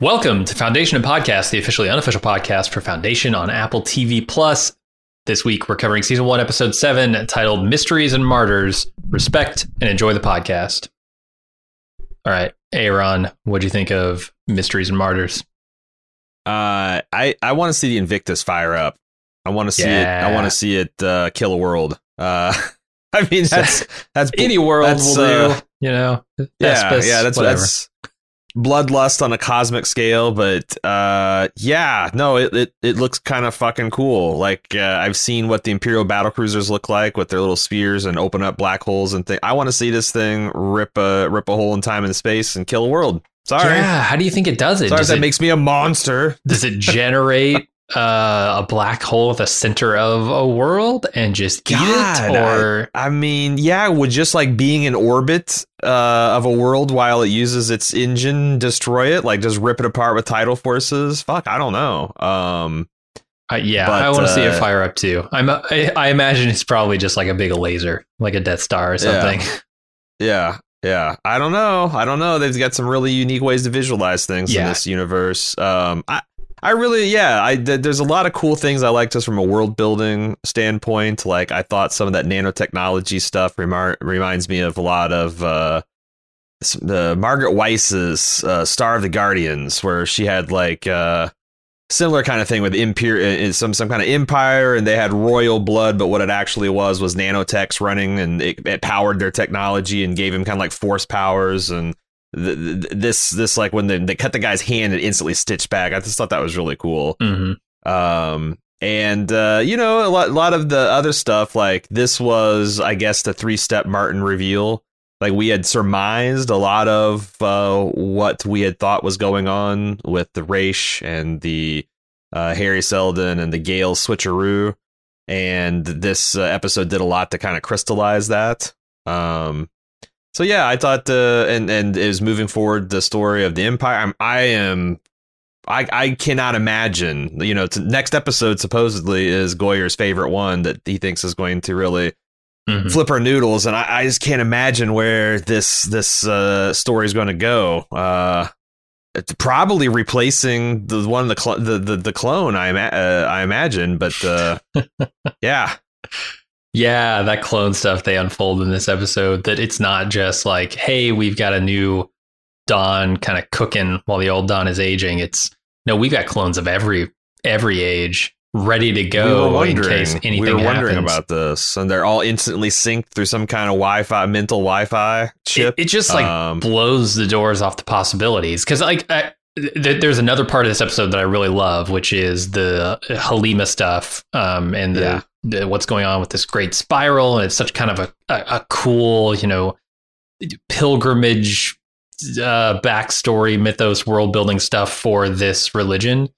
Welcome to Foundation and Podcast, the officially unofficial podcast for Foundation on Apple TV Plus. This week, we're covering season one, episode seven, titled Mysteries and Martyrs. Respect and enjoy the podcast. All right, Aaron, what do you think of Mysteries and Martyrs? Uh, I I want to see the Invictus fire up. I want to see Yeah. it. I want to see it uh, kill a world. Uh, I mean that's that's Any world that's, will uh, do, you know? yeah yeah that's whatever. that's bloodlust on a cosmic scale. But uh, yeah, no, it it, it looks kind of fucking cool. Like uh, I've seen what the Imperial battle cruisers look like with their little spears and open up black holes and things. I want to see this thing rip a rip a hole in time and space and kill a world. Sorry. Yeah, how do you think it does it? Sorry, Does that it, makes me a monster. does it generate uh, a black hole at the center of a world and just eat God, it? Or I mean, yeah, would just like being in orbit uh, of a world while it uses its engine destroy it? Like just rip it apart with tidal forces? Fuck, I don't know. Um, Uh, yeah, But, I want to see it uh, fire up too. I'm, I, I imagine it's probably just like a big laser, like a Death Star or something. yeah, yeah. I don't know. I don't know. They've got some really unique ways to visualize things in this universe. Um, I. I really, yeah, I th- there's a lot of cool things I like just from a world building standpoint. Like I thought some of that nanotechnology stuff remar- reminds me of a lot of uh, the Margaret Weis's uh, Star of the Guardians, where she had like uh, similar kind of thing with imperial, some some kind of empire, and they had royal blood, but what it actually was was nanotechs running, and it, it powered their technology and gave him kind of like force powers and. Th- th- This this like when they, they cut the guy's hand and instantly stitched back. I just thought that was really cool. hmm Um, and uh, you know, a lot, a lot of the other stuff, like this was, I guess, the three step Martin reveal. Like we had surmised a lot of uh, what we had thought was going on with the Raych and the uh, Hari Seldon and the Gaal switcheroo, and this uh, episode did a lot to kind of crystallize that. Um, so yeah, I thought, uh, and and it was moving forward the story of the Empire. I'm, I am I, I cannot imagine. You know, next episode supposedly is Goyer's favorite one that he thinks is going to really Mhm. flip our noodles, and I, I just can't imagine where this this uh, story is going to go. Uh, it's probably replacing the one of the cl- the, the the clone. I ima- uh, I imagine, but uh, yeah, Yeah, that clone stuff they unfold in this episode. That it's not just like, hey, we've got a new Don kind of cooking while the old Don is aging. It's no, we've got clones of every every age ready to go were in case anything we were wondering happens. about this, and they're all instantly synced through some kind of Wi-Fi mental Wi-Fi chip. it just like Um, blows the doors off the possibilities because like I, there's another part of this episode that I really love, which is the Halima stuff um, and the, Yeah. the what's going on with this great spiral, and it's such kind of a, a, a cool, you know, pilgrimage uh, backstory, mythos, world building stuff for this religion.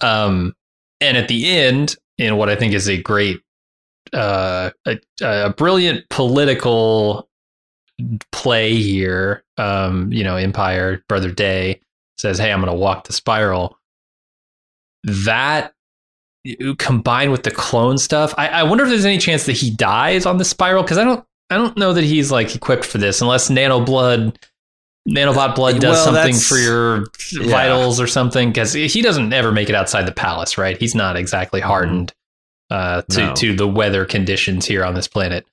Um, and at the end, in what I think is a great, uh, a, a brilliant political play here. Um, you know, Empire, Brother Day says, Hey, I'm going to walk the spiral. That combined with the clone stuff, I, I wonder if there's any chance that he dies on the spiral because I don't, I don't know that he's like equipped for this unless nano blood, nanobot blood does Well, something for your yeah. vitals or something because he doesn't ever make it outside the palace, right? He's not exactly hardened uh, to. No. to the weather conditions here on this planet.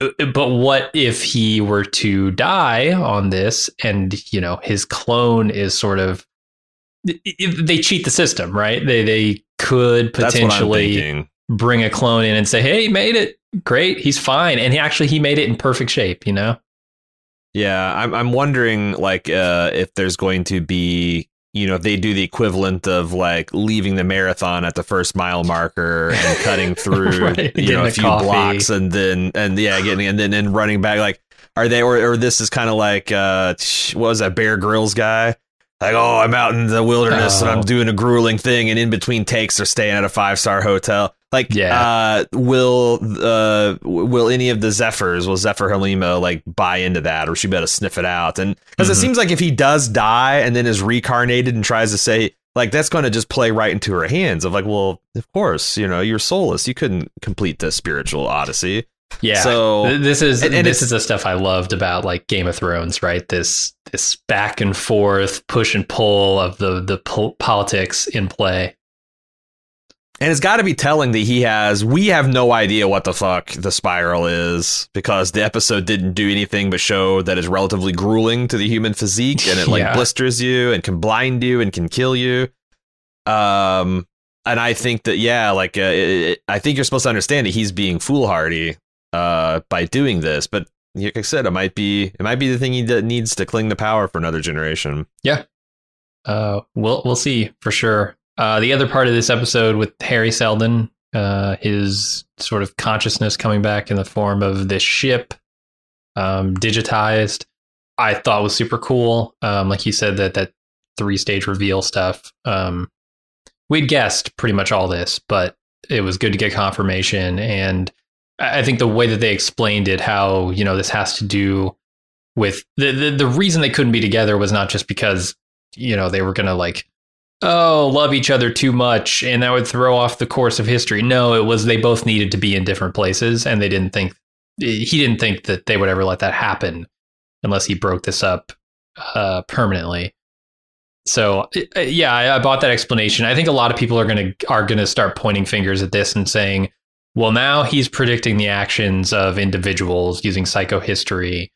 But what if he were to die on this, and you know his clone is sort of they cheat the system, right? They they could That's what I'm potentially bring a clone in and say, "Hey, he made it, great, he's fine," and he actually he made it in perfect shape, you know. Yeah, I'm I'm wondering like uh, if there's going to be you know if they do the equivalent of like leaving the marathon at the first mile marker and cutting through Right, you know a few coffee. blocks and then and yeah getting and then and running back like are they or or this is kind of like uh what was that Bear Grylls guy like, oh, I'm out in the wilderness and Oh. I'm doing a grueling thing, and in between takes they're staying at a five star hotel. Like, Yeah. uh, will uh, will any of the Zephyrs, will Zephyr Halima like buy into that, or she better sniff it out? And because Mhm. it seems like if he does die and then is reincarnated and tries to say like that's going to just play right into her hands of like, well, of course, you know, you're soulless, you couldn't complete the spiritual odyssey. Yeah. So this is and- and this is the stuff I loved about like Game of Thrones, right? This this back and forth push and pull of the the pol- politics in play. And it's got to be telling that he has. We have no idea what the fuck the spiral is because the episode didn't do anything but show that it's relatively grueling to the human physique and it like Yeah. blisters you and can blind you and can kill you. Um, and I think that yeah, like uh, it, I think you're supposed to understand that he's being foolhardy uh by doing this, but like I said, it might be it might be the thing he needs to cling to power for another generation. Yeah, uh, we'll we'll see for sure. Uh, the other part of this episode with Hari Seldon, uh, his sort of consciousness coming back in the form of this ship, um, digitized, I thought was super cool. Um, like you said, that that three stage reveal stuff. Um, we'd guessed pretty much all this, but it was good to get confirmation. And I think the way that they explained it, how you know this has to do with the the, the reason they couldn't be together was not just because you know they were gonna like oh love each other too much and that would throw off the course of history. No it was they both needed to be in different places and they didn't think he didn't think that they would ever let that happen unless he broke this up uh, permanently. So yeah I, I bought that explanation. I think a lot of people are gonna are gonna start pointing fingers at this and saying well now he's predicting the actions of individuals using psychohistory.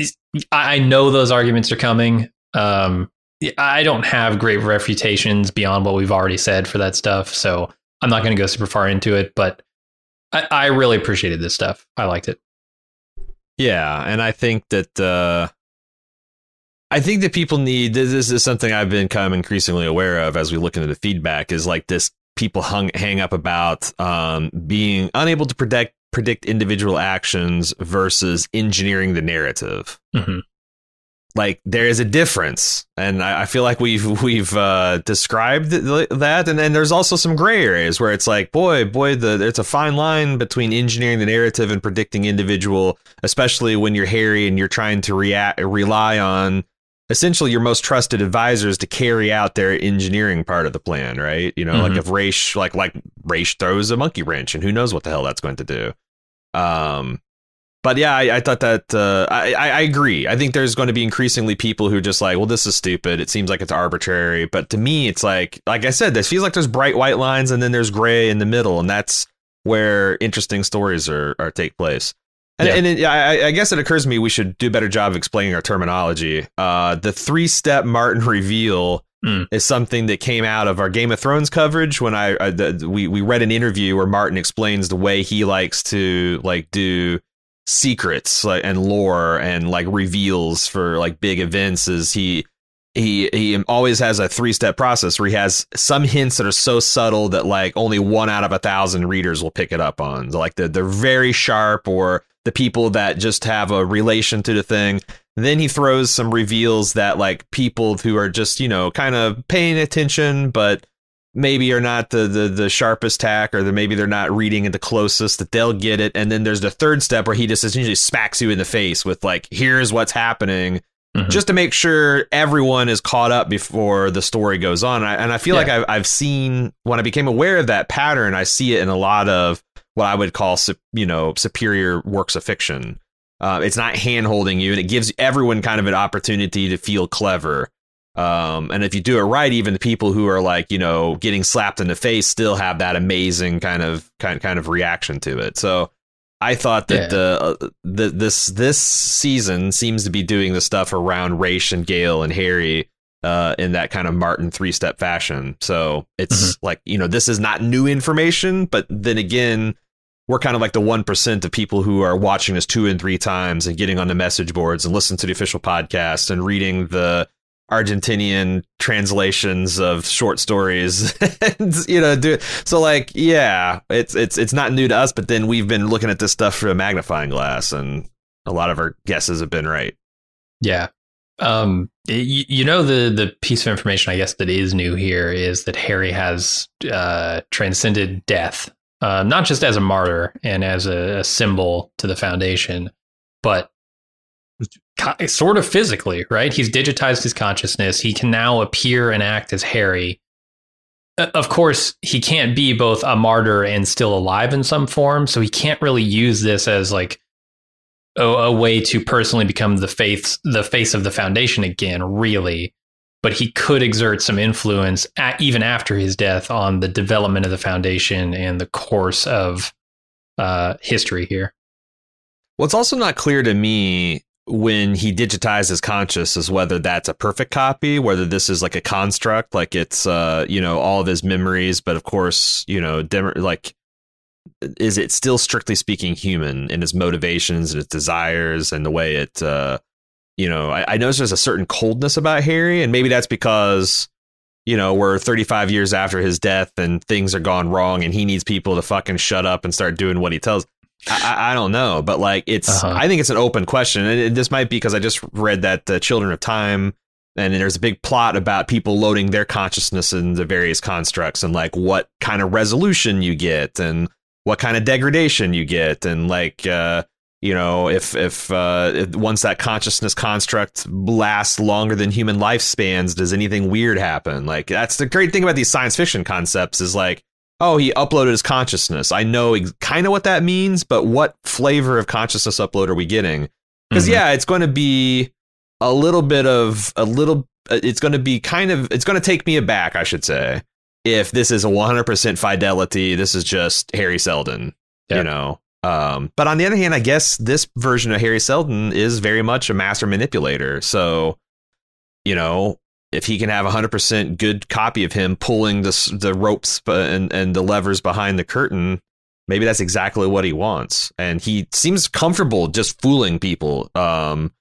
I I know those arguments are coming. Um, I don't have great refutations beyond what we've already said for that stuff, so I'm not going to go super far into it. But I, I really appreciated this stuff. I liked it. Yeah, and I think that uh I think that people need this this is something I've become increasingly aware of as we look into the feedback is like this people hung hang up about um being unable to predict predict individual actions versus engineering the narrative. Mhm. Like there is a difference, and I, I feel like we've we've uh, described th- that, and then there's also some gray areas where it's like, boy, boy, the there's a fine line between engineering the narrative and predicting individual, especially when you're Hari and you're trying to react rely on essentially your most trusted advisors to carry out their engineering part of the plan, right? You know, like Mhm. if Raych like like Raych throws a monkey wrench, and who knows what the hell that's going to do. Um, but yeah, I, I thought that uh, I, I agree. I think there's going to be increasingly people who are just like, well, this is stupid. It seems like it's arbitrary. But to me, it's like, like I said, this feels like there's bright white lines and then there's gray in the middle, and that's where interesting stories are, are take place. And, Yeah. and it, I, I guess it occurs to me we should do a better job of explaining our terminology. Uh, the three step Martin reveal Mm. is something that came out of our Game of Thrones coverage when I, I the, we we read an interview where Martin explains the way he likes to like do secrets like and lore and like reveals for like big events is he he he always has a three step process where he has some hints that are so subtle that like only one out of a thousand readers will pick it up on. Like the, they're very sharp or the people that just have a relation to the thing. Then he throws some reveals that like people who are just you know kind of paying attention but maybe are not the the, the sharpest tack or the, maybe they're not reading it the closest that they'll get it and then there's the third step where he just essentially smacks you in the face with like here's what's happening Mhm. just to make sure everyone is caught up before the story goes on and I, and I feel Yeah. like I've, I've seen when I became aware of that pattern I see it in a lot of what I would call you know superior works of fiction uh, it's not hand holding you and it gives everyone kind of an opportunity to feel clever um, and if you do it right, even the people who are like, you know, getting slapped in the face still have that amazing kind of kind kind of reaction to it. So I thought that Yeah. the, uh, the this this season seems to be doing the stuff around Raych and Gaal and Hari uh, in that kind of Martin three step fashion. So it's like you know this is not new information, but then again. We're kind of like the one percent of people who are watching this two and three times and getting on the message boards and listening to the official podcast and reading the Argentinian translations of short stories. and, you know, do so like yeah, it's it's it's not new to us, but then we've been looking at this stuff through a magnifying glass, and a lot of our guesses have been right. Yeah. Um, you, you know the the piece of information I guess that is new here is that Hari has uh, transcended death, uh, not just as a martyr and as a, a symbol to the Foundation, but sort of physically, right? He's digitized his consciousness. He can now appear and act as Hari. Of course, he can't be both a martyr and still alive in some form, so he can't really use this as like a, way to personally become the face the face of the foundation again, really. But he could exert some influence at, even after his death on the development of the foundation and the course of uh, history here. Well, it's also not clear to me when he digitizes conscious is whether that's a perfect copy, whether this is like a construct, like it's uh, you know, all of his memories, but of course, you know, dem- like is it still strictly speaking human in its motivations and its desires and the way it uh you know I, I notice there's a certain coldness about Hari and maybe that's because you know we're 35 years after his death and things are gone wrong and he needs people to fucking shut up and start doing what he tells I, I don't know, but like it's, uh-huh. I think it's an open question, and this might be because I just read that the Children of Time, and there's a big plot about people loading their consciousness into various constructs, and like what kind of resolution you get, and what kind of degradation you get and like uh, you know if if, uh, if once that consciousness construct lasts longer than human lifespans does anything weird happen like that's the great thing about these science fiction concepts is like oh he uploaded his consciousness i know ex- kind of what that means but what flavor of consciousness upload are we getting because mm-hmm. yeah it's going to be a little bit of a little uh, it's going to be kind of it's going to take me aback i should say if this is a 100% fidelity, this is just Hari Seldon, you know. Um, but on the other hand, I guess this version of Hari Seldon is very much a master manipulator. So, you know, if he can have a 100% good copy of him pulling the, the ropes and, and the levers behind the curtain, maybe that's exactly what he wants. And he seems comfortable just fooling people, um,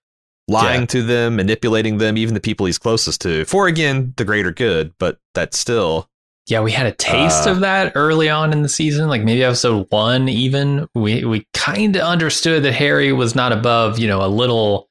lying yeah. to them, manipulating them, even the people he's closest to, for again, the greater good. But that's still yeah, we had a taste uh, of that early on in the season, like maybe episode one. Even we we kind of understood that Hari was not above, you know, a little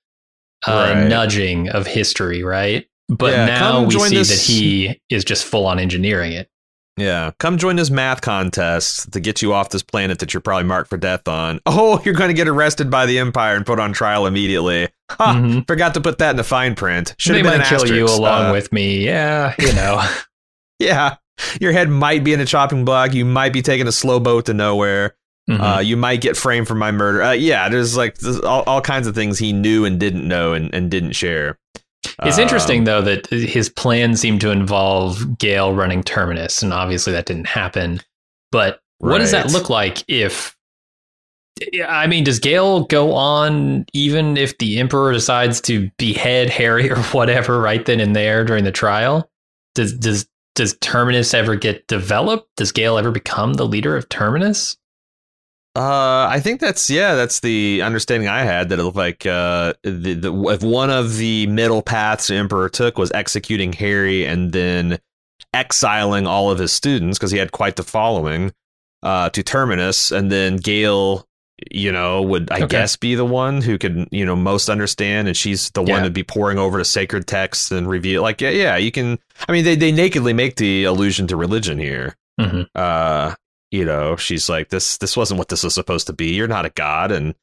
uh, right. nudging of history, right? But yeah, now we see this... that he is just full on engineering it. Yeah, come join this math contest to get you off this planet that you're probably marked for death on. Oh, you're going to get arrested by the Empire and put on trial immediately. Ha, mm-hmm. Forgot to put that in the fine print. Should have been kill asterisk. you along uh, with me. Yeah, you know. yeah, your head might be in a chopping block. You might be taking a slow boat to nowhere. Mm-hmm. Uh, you might get framed for my murder. Uh, yeah, there's like there's all, all kinds of things he knew and didn't know and, and didn't share. It's um, interesting though that his plan seemed to involve Gaal running Terminus, and obviously that didn't happen. But what right. does that look like if? I mean, does Gaal go on even if the Emperor decides to behead Hari or whatever right then and there during the trial? Does does does Terminus ever get developed? Does Gaal ever become the leader of Terminus? Uh, I think that's yeah, that's the understanding I had that it looked like uh, the, the if one of the middle paths the Emperor took was executing Hari and then exiling all of his students because he had quite the following uh, to Terminus, and then Gaal you know, would I okay. guess be the one who could, you know, most understand, and she's the yeah. one to be pouring over the sacred texts and reveal. Like, yeah, yeah, you can. I mean, they they nakedly make the allusion to religion here. Mm-hmm. Uh, you know, she's like, this this wasn't what this was supposed to be. You're not a god, and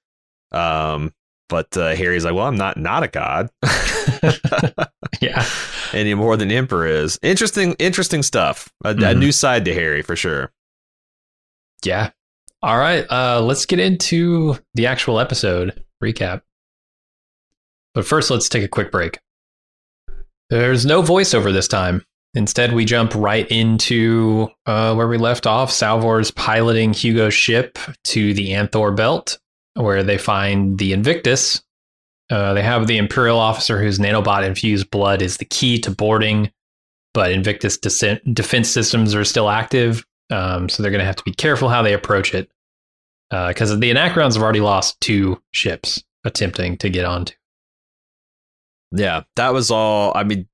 um, but uh, Hari's like, well, I'm not not a god. yeah, any more than Emperor is. Interesting, interesting stuff. A, mm-hmm. a new side to Hari for sure. Yeah, all right, uh, let's get into the actual episode recap. But first, let's take a quick break. There's no voiceover this time. Instead, we jump right into uh, where we left off. Salvor's piloting Hugo's ship to the Anthor Belt, where they find the Invictus. Uh, they have the Imperial officer whose nanobot infused blood is the key to boarding, but Invictus defense systems are still active, um, so they're going to have to be careful how they approach it because uh, the Anacreons have already lost two ships attempting to get onto. Yeah, that was all. I mean,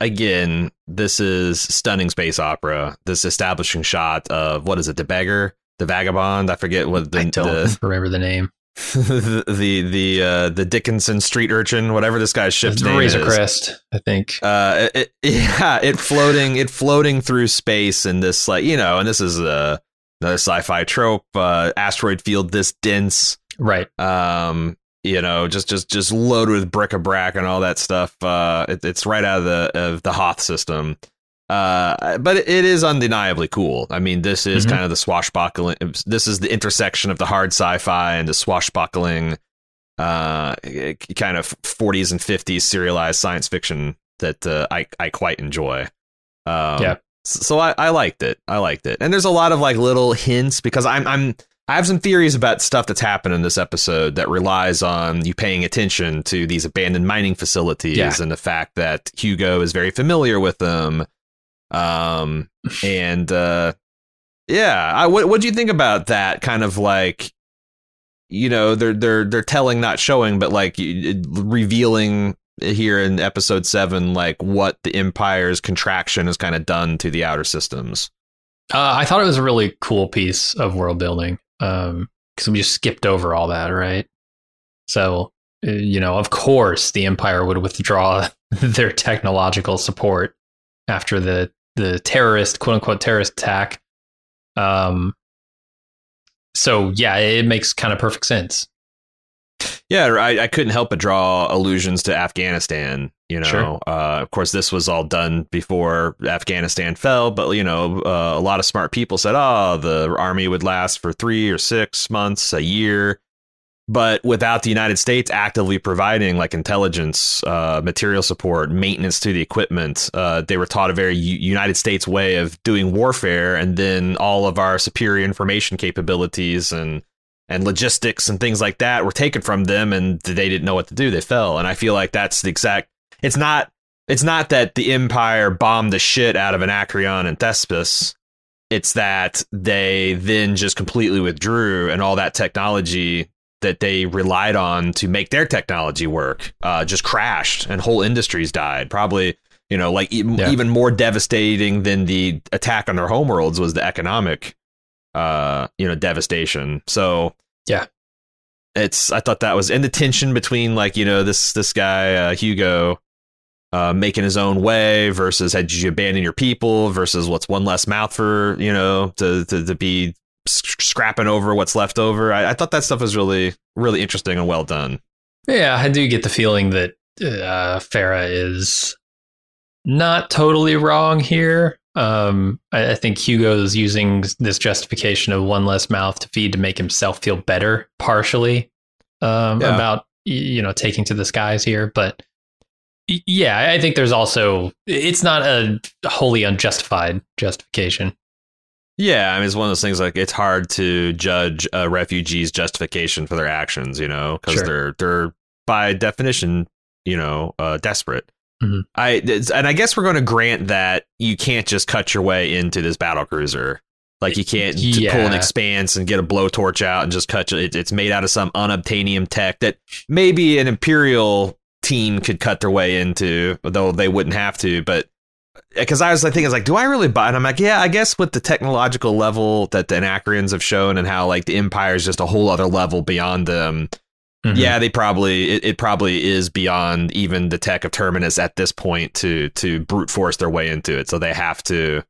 again, this is stunning space opera. This establishing shot of what is it, the beggar, the vagabond? I forget what the. I don't the, remember the name. the the the, uh, the Dickensian street urchin, whatever this guy's ship's name Razor is. Crest, I think. Uh, it, yeah, it floating, it floating through space in this like you know, and this is uh, another sci-fi trope. Uh, asteroid field this dense, right. um, you know, just just just loaded with bric-a-brac and all that stuff. Uh, it, it's right out of the of the Hoth system. Uh, but it is undeniably cool. I mean, this is Mhm. kind of the swashbuckling. This is the intersection of the hard sci-fi and the swashbuckling, uh, kind of 40s and 50s serialized science fiction that uh, I I quite enjoy. Um, Yeah. So I, I liked it. I liked it, and there's a lot of like little hints because I'm I'm I have some theories about stuff that's happened in this episode that relies on you paying attention to these abandoned mining facilities Yeah. and the fact that Hugo is very familiar with them. Um, and uh, yeah, I, what what do you think about that kind of like, you know, they're they're they're telling, not showing, but like revealing here in episode seven, like what the Empire's contraction has kind of done to the outer systems. Uh, I thought it was a really cool piece of world building because we just skipped over all that, right? So, uh, you know, of course, the Empire would withdraw their technological support after the the terrorist, quote unquote, terrorist attack. Um. So yeah, it makes kind of perfect sense. Yeah, I, I couldn't help but draw allusions to Afghanistan. You know, Sure. uh, of course, this was all done before Afghanistan fell, but you know, uh, a lot of smart people said, "Oh, the army would last for three or six months, a year." But without the United States actively providing like intelligence, uh, material support, maintenance to the equipment, uh, they were taught a very United States way of doing warfare, and then all of our superior information capabilities and and logistics and things like that were taken from them and they didn't know what to do they fell and i feel like that's the exact it's not it's not that the empire bombed the shit out of anacreon and thespis it's that they then just completely withdrew and all that technology that they relied on to make their technology work uh, just crashed and whole industries died probably you know like e- Yeah. even more devastating than the attack on their homeworlds was the economic uh you know devastation so Yeah. it's i thought that was and the tension between like you know this this guy uh, hugo uh making his own way versus had you abandon your people versus what's one less mouth for you know to to, to be scrapping over what's left over I, I thought that stuff was really really interesting and well done Yeah, I do get the feeling that uh, Phara is not totally wrong here. Um, I, I think is using this justification of one less mouth to feed to make himself feel better, partially um, Yeah. about you know taking to the skies here. But yeah, I think there's also it's not a wholly unjustified justification. Yeah, I mean, it's one of those things like it's hard to judge a refugee's justification for their actions, you know, because Sure. they're they're by definition, you know, uh, desperate. Mhm. I and I guess we're going to grant that you can't just cut your way into this battle cruiser. Like you can't t- pull an expanse and get a blowtorch out and just cut it. It's made out of some unobtainium tech that maybe an imperial team could cut their way into, though they wouldn't have to. But because I was like thinking, it's like, do I really buy? And I'm like, yeah, I guess with the technological level that the Anacreons have shown, and how like the Empire is just a whole other level beyond them. Mhm. Yeah, they probably it, it probably is beyond even the tech of Terminus at this point to to brute force their way into it. So they have to,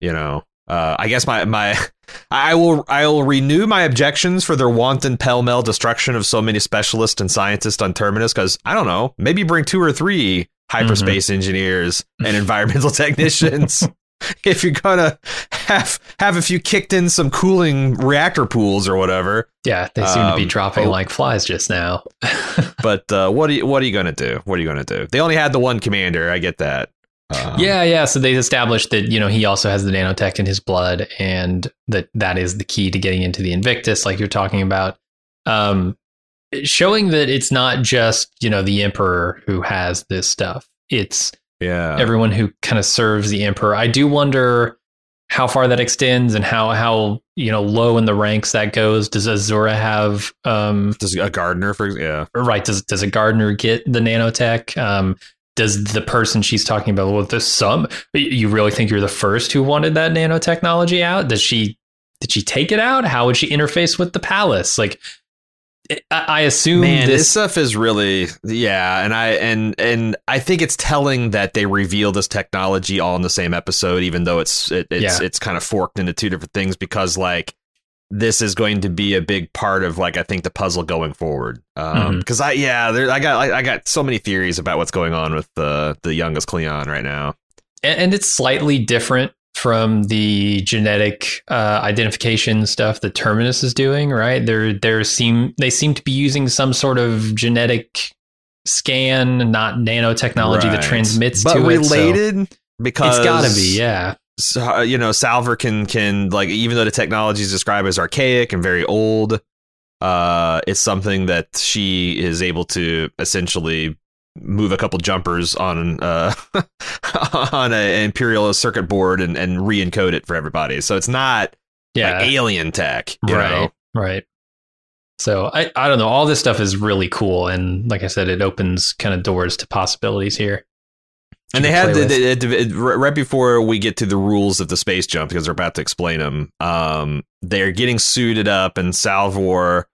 you know. Uh, I guess my my I will I will renew my objections for their wanton pell mell destruction of so many specialists and scientists on Terminus because I don't know maybe bring two or three hyperspace engineers and environmental technicians if you're gonna have have a few kicked in some cooling reactor pools or whatever. Yeah, they seem to be Um, dropping oh. like flies just now. But uh, what are you what are you gonna do? What are you gonna do? They only had the one commander. I get that. Um, yeah, yeah. So they established that you know he also has the nanotech in his blood, and that that is the key to getting into the Invictus, like you're talking about. Um, showing that it's not just you know the Emperor who has this stuff; it's yeah. everyone who kind of serves the Emperor. I do wonder how far that extends and how how you know low in the ranks that goes. Does Azura have um, Does a gardener for yeah. right does does a gardener get the nanotech um does the person she's talking about well there's some you really think you're the first who wanted that nanotechnology out does she did she take it out how would she interface with the palace like I, I assume Man, this, this. stuff is really yeah, and I and and I think it's telling that they reveal this technology all in the same episode, even though it's it, it's Yeah. it's kind of forked into two different things because like this is going to be a big part of like I think the puzzle going forward. Um, Mhm. because I yeah, there, I got I, I got so many theories about what's going on with the the youngest Cleon right now. and and it's slightly different from the genetic uh, identification stuff that Terminus is doing, right? There, there seem they seem to be using some sort of genetic scan, not nanotechnology that transmits but to it. so related because it's got to be, yeah. So, uh, you know, Salvor can can like even though the technology is described as archaic and very old, uh, it's something that she is able to essentially move a couple jumpers on uh on an imperial circuit board and and re-encode it for everybody. So it's not Yeah, like alien tech, you right, know? right. So I, I don't know. All this stuff is really cool, and like I said, it opens kind of doors to possibilities here. And they had the, the- the- right before we get to the rules of the space jump because they're about to explain them. Um, they're getting suited up, and Salvor.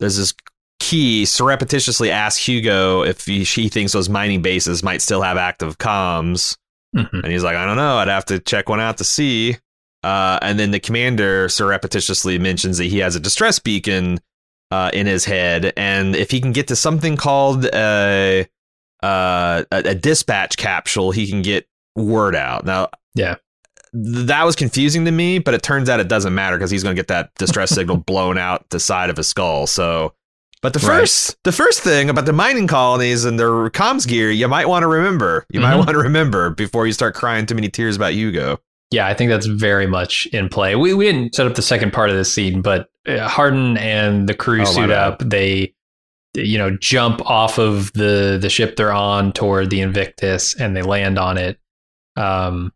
There's this key surreptitiously asks Hugo if he, she thinks those mining bases might still have active comms, Mhm. and he's like, I don't know. I'd have to check one out to see. Uh, and then the commander surreptitiously mentions that he has a distress beacon uh, in his head, and if he can get to something called a uh, a, a dispatch capsule, he can get word out. Now, Yeah. th- that was confusing to me, but it turns out it doesn't matter because he's going to get that distress signal blown out the side of his skull. So, but the Right. first the first thing about the mining colonies and their comms gear, you might want to remember. You might Mhm. want to remember before you start crying too many tears about Hugo. Yeah, I think that's very much in play. We we didn't set up the second part of this scene, but uh, Hardin and the crew Oh, suit up. They, you know, jump off of the the ship they're on toward the Invictus, and they land on it. Um,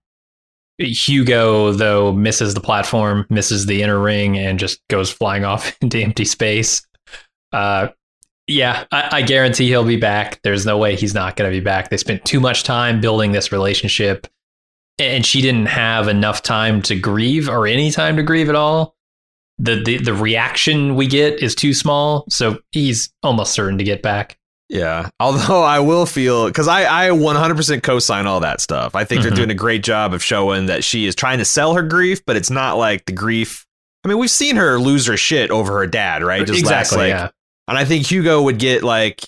Hugo though misses the platform, misses the inner ring, and just goes flying off into empty space. Uh, yeah, I, I guarantee he'll be back. There's no way he's not going to be back. They spent too much time building this relationship and she didn't have enough time to grieve or any time to grieve at all. The, the the reaction we get is too small, so he's almost certain to get back. Yeah. Although I will feel because I, I 100% co sign all that stuff. I think Mhm. they're doing a great job of showing that she is trying to sell her grief, but it's not like the grief. I mean, we've seen her lose her shit over her dad, right? Just last, exactly. like- yeah. And I think Hugo would get like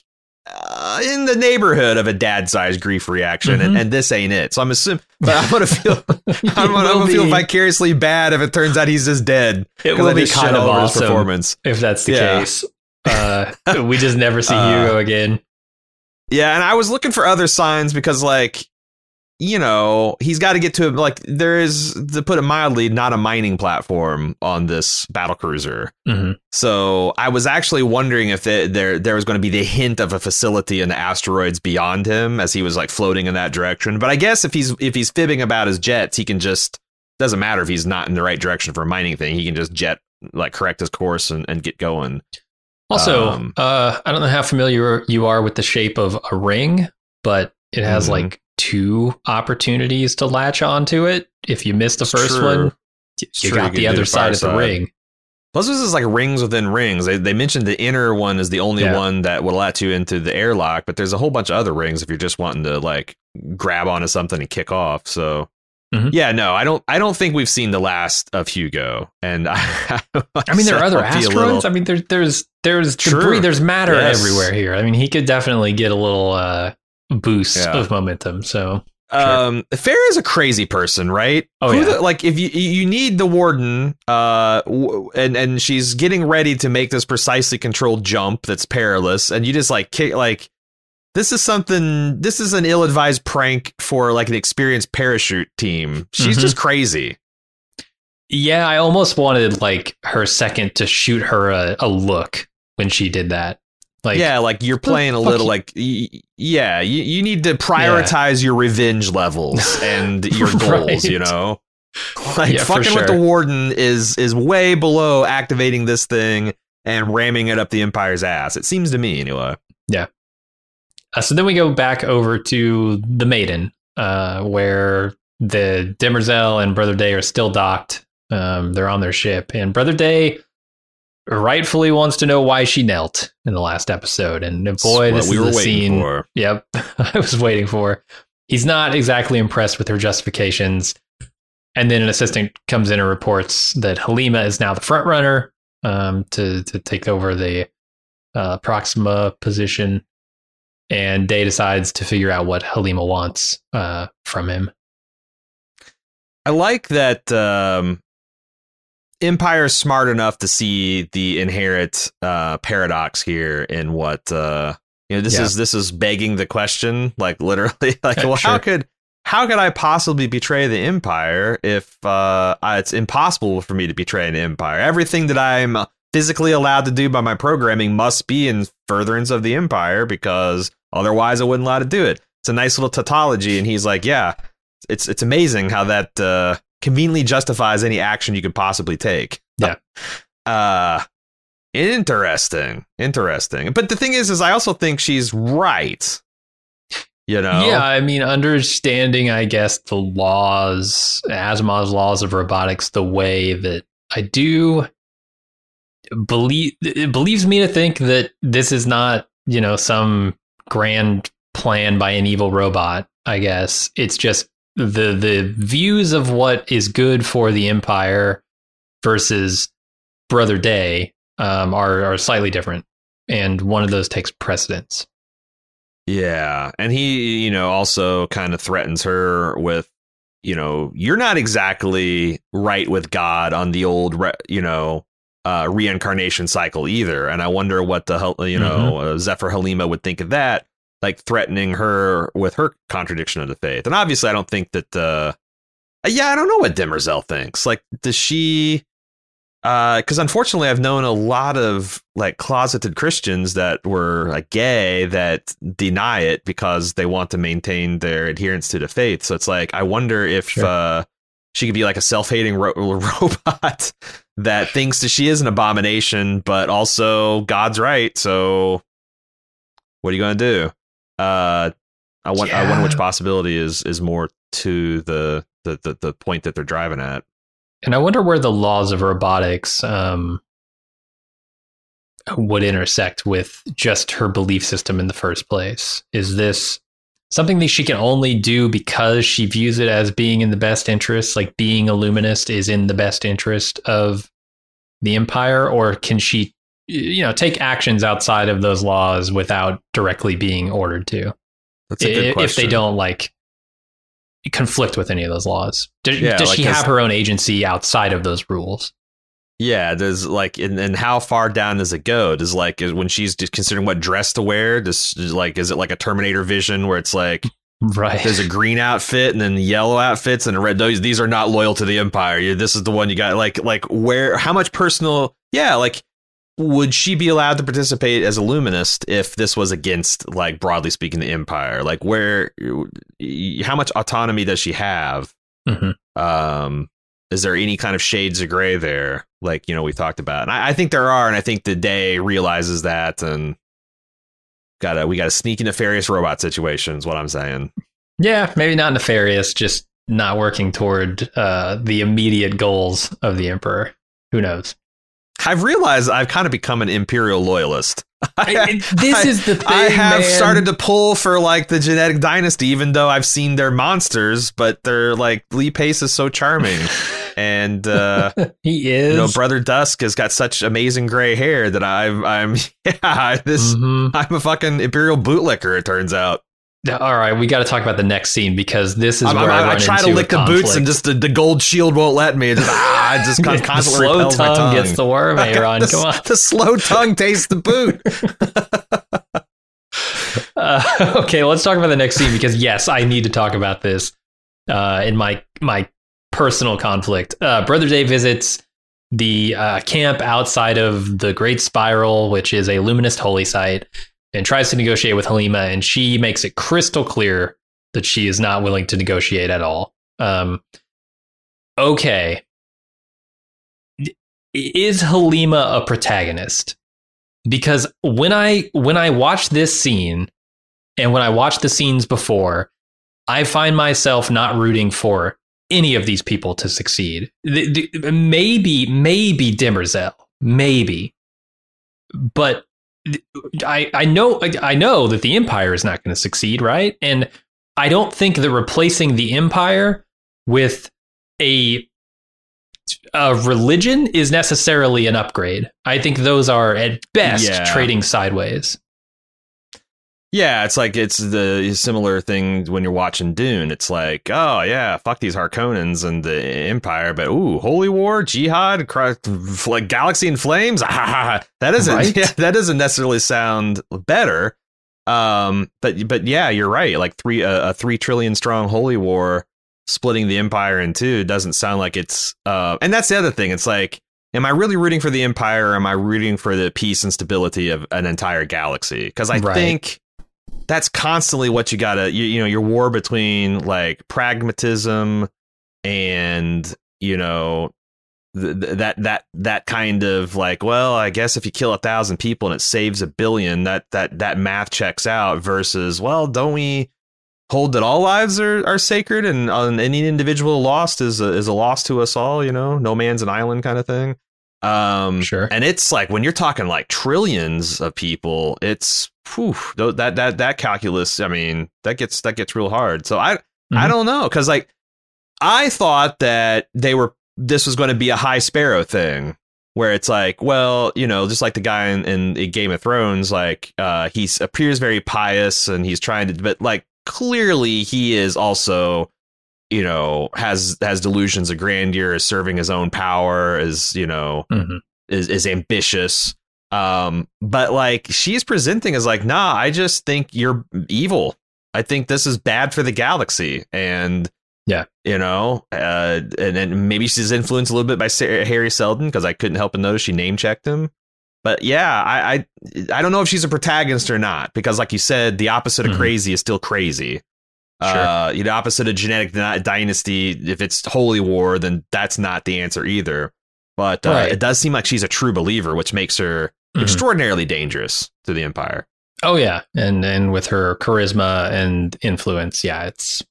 uh, in the neighborhood of a dad sized grief reaction, and, Mhm. and this ain't it. So I'm assuming, but I'm gonna feel, I'm gonna, I'm gonna feel vicariously bad if it turns out he's just dead. It will be kind of all over his awesome performance. if that's the Yeah. case. Uh, we just never see Uh, Hugo again. Yeah, and I was looking for other signs because, like, you know, he's got to get to like there is, to put it mildly, not a mining platform on this battle cruiser. Mhm. So I was actually wondering if the, there there was going to be the hint of a facility in the asteroids beyond him as he was like floating in that direction. But I guess if he's if he's fibbing about his jets, he can just doesn't matter if he's not in the right direction for a mining thing. He can just jet like correct his course and, and get going. Also, Um, uh, I don't know how familiar you are with the shape of a ring, but it has Mhm. like two opportunities to latch onto it. If you miss the It's first true. one, It's you true, you got can the other the side of the ring. Plus, this is like rings within rings. They, they mentioned the inner one is the only Yeah. one that would let you into the airlock, but there's a whole bunch of other rings if you're just wanting to like grab onto something and kick off. So, Mhm. yeah, no, I don't. I don't think we've seen the last of Hugo. And I, I mean, there are other I'll be a asteroids. little- I mean, there's there's there's True. debris, there's matter Yes. everywhere here. I mean, he could definitely get a little uh, boost Yeah. of momentum. So Um, Phara is a crazy person, right? Oh, Who yeah. the- like if you you need the warden, uh, w- and and she's getting ready to make this precisely controlled jump that's perilous, and you just like kick like. This is something. This is an ill-advised prank for like an experienced parachute team. She's Mhm. just crazy. yeah, I almost wanted like her second to shoot her a, a look when she did that. Like, yeah, like you're playing a little like y- yeah. You, you need to prioritize your revenge levels and your goals. Right. You know, like Yeah, fucking with the warden is is way below activating this thing and ramming it up the empire's ass. It seems to me anyway. Uh, so then we go back over to the Maiden, uh, where the Demerzel and Brother Day are still docked. Um, they're on their ship, and Brother Day rightfully wants to know why she knelt in the last episode. And boy, this we is were the scene. for. Yep, I was waiting for. He's not exactly impressed with her justifications. And then an assistant comes in and reports that Halima is now the front runner um, to to take over the uh, Proxima position. And Day decides to figure out what Halima wants uh, from him. I like that um, Empire is smart enough to see the inherent uh, paradox here in what uh, you know. This Yeah. is this is begging the question, like literally, like, well, how could how could I possibly betray the Empire if uh, it's impossible for me to betray an Empire? Everything that I'm physically allowed to do by my programming must be in furtherance of the Empire because otherwise I wouldn't allow to do it. It's a nice little tautology, and he's like, yeah, it's it's amazing how that uh, conveniently justifies any action you could possibly take. Yeah. Uh interesting. Interesting. But the thing is is I also think she's right. You know? Yeah, I mean, understanding, I guess, the laws, Asimov's laws of robotics, the way that I do believe, it believes me to think that this is not, you know, some grand plan by an evil robot. I guess it's just the the views of what is good for the empire versus Brother Day um, are are slightly different, and one of those takes precedence. Yeah, and he, you know, also kind of threatens her with, you know, you're not exactly right with God on the old, re- you know, uh, reincarnation cycle either. And I wonder what the hell, you know, uh, Zephyr Halima would think of that, like threatening her with her contradiction of the faith. And obviously, I don't think that. Uh, yeah, I don't know what Demerzel thinks. Like, does she? because unfortunately I've known a lot of like closeted Christians that were like gay that deny it because they want to maintain their adherence to the faith. So it's like I wonder if Sure. uh, she could be like a self-hating ro- robot that thinks that she is an abomination, but also God's right. So what are you going to do? Uh, I want I wonder which possibility is is more to the the the, the point that they're driving at. And I wonder where the laws of robotics um, would intersect with just her belief system in the first place. Is this something that she can only do because she views it as being in the best interest, like being a luminist is in the best interest of the empire, or can she, you know, take actions outside of those laws without directly being ordered to? That's a good if question. they don't like conflict with any of those laws. Does, Yeah, does like, she have her own agency outside of those rules? Yeah, there's like, and, and how far down does it go? Does like is when she's considering what dress to wear? Does like is it like a Terminator vision where it's like Right. there's a green outfit and then yellow outfits and a red? Those these are not loyal to the Empire. You, this is the one you got. Like like where? How much personal? Yeah, like would she be allowed to participate as a luminist if this was against like broadly speaking the Empire? Like where? How much autonomy does she have? Mhm. um is there any kind of shades of gray there like you know we talked about and I, I think there are and i think the day realizes that and got a we got a sneaky nefarious robot situation is what i'm saying Yeah, maybe not nefarious, just not working toward uh, the immediate goals of the emperor. Who knows? I've realized i've kind of become an imperial loyalist this is the thing. I have man. started to pull for like the genetic dynasty, even though I've seen their monsters, but they're like Lee Pace is so charming. and uh He is. you know, Brother Dusk has got such amazing gray hair that I'm I'm yeah, this Mhm. I'm a fucking imperial bootlicker. It turns out. All right, we got to talk about the next scene because this is I'm- where I'm- I, I try to lick the boots, and just the, the gold shield won't let me. Just ah, it just con- the constantly slow tongue tongue. gets the worm, Aaron. the, Come on. the slow tongue tastes the boot. Uh, okay, let's talk about the next scene because yes, I need to talk about this uh, in my my personal conflict. Uh, Brother Day visits the uh, camp outside of the Great Spiral, which is a luminist holy site, and tries to negotiate with Halima, and she makes it crystal clear that she is not willing to negotiate at all. Um, okay, is Halima a protagonist? Because when I when I watch this scene and when I watch the scenes before, I find myself not rooting for any of these people to succeed. The- the- maybe, maybe Demerzel, maybe. But I I know I know that the empire is not going to succeed, right? And I don't think that replacing the empire with a a religion is necessarily an upgrade. I think those are at best Yeah. trading sideways. Yeah, it's like it's the similar thing when you're watching Dune. It's like, oh yeah, fuck these Harkonnens and the Empire, but ooh, holy war, jihad, like galaxy in flames. that doesn't Right? yeah, that doesn't necessarily sound better. Um, but but yeah, you're right. Like three uh, a three trillion strong holy war splitting the Empire in two doesn't sound like it's. Uh, and that's the other thing. It's like. Am I really rooting for the Empire or am I rooting for the peace and stability of an entire galaxy? Because I Right. think that's constantly what you gotta you, you know your war between like pragmatism and you know th- th- that that that kind of like well i guess if you kill a thousand people and it saves a billion that that that math checks out versus well don't we hold that all lives are, are sacred and on any individual lost is a, is a loss to us all you know no man's an island kind of thing um Sure. and it's like when you're talking like trillions of people it's whew, that that that calculus i mean that gets that gets real hard so i i Mhm. don't know because like i thought that they were this was going to be a high sparrow thing where it's like well you know just like the guy in, in, game of thrones like uh he appears very pious and he's trying to but like clearly he is also you know has has delusions of grandeur is serving his own power is you know Mhm. is is ambitious um but like she's presenting as like nah i just think you're evil i think this is bad for the galaxy and Yeah. you know uh and then maybe she's influenced a little bit by Sarah, hari seldon because i couldn't help but notice she name checked him but yeah I, I i don't know if she's a protagonist or not because like you said the opposite of Mhm. crazy is still crazy Sure. uh, you know, opposite of genetic dynasty, if it's holy war, then that's not the answer either. But uh, Right. it does seem like she's a true believer, which makes her Mhm. extraordinarily dangerous to the empire. Oh yeah, and and with her charisma and influence, yeah, it's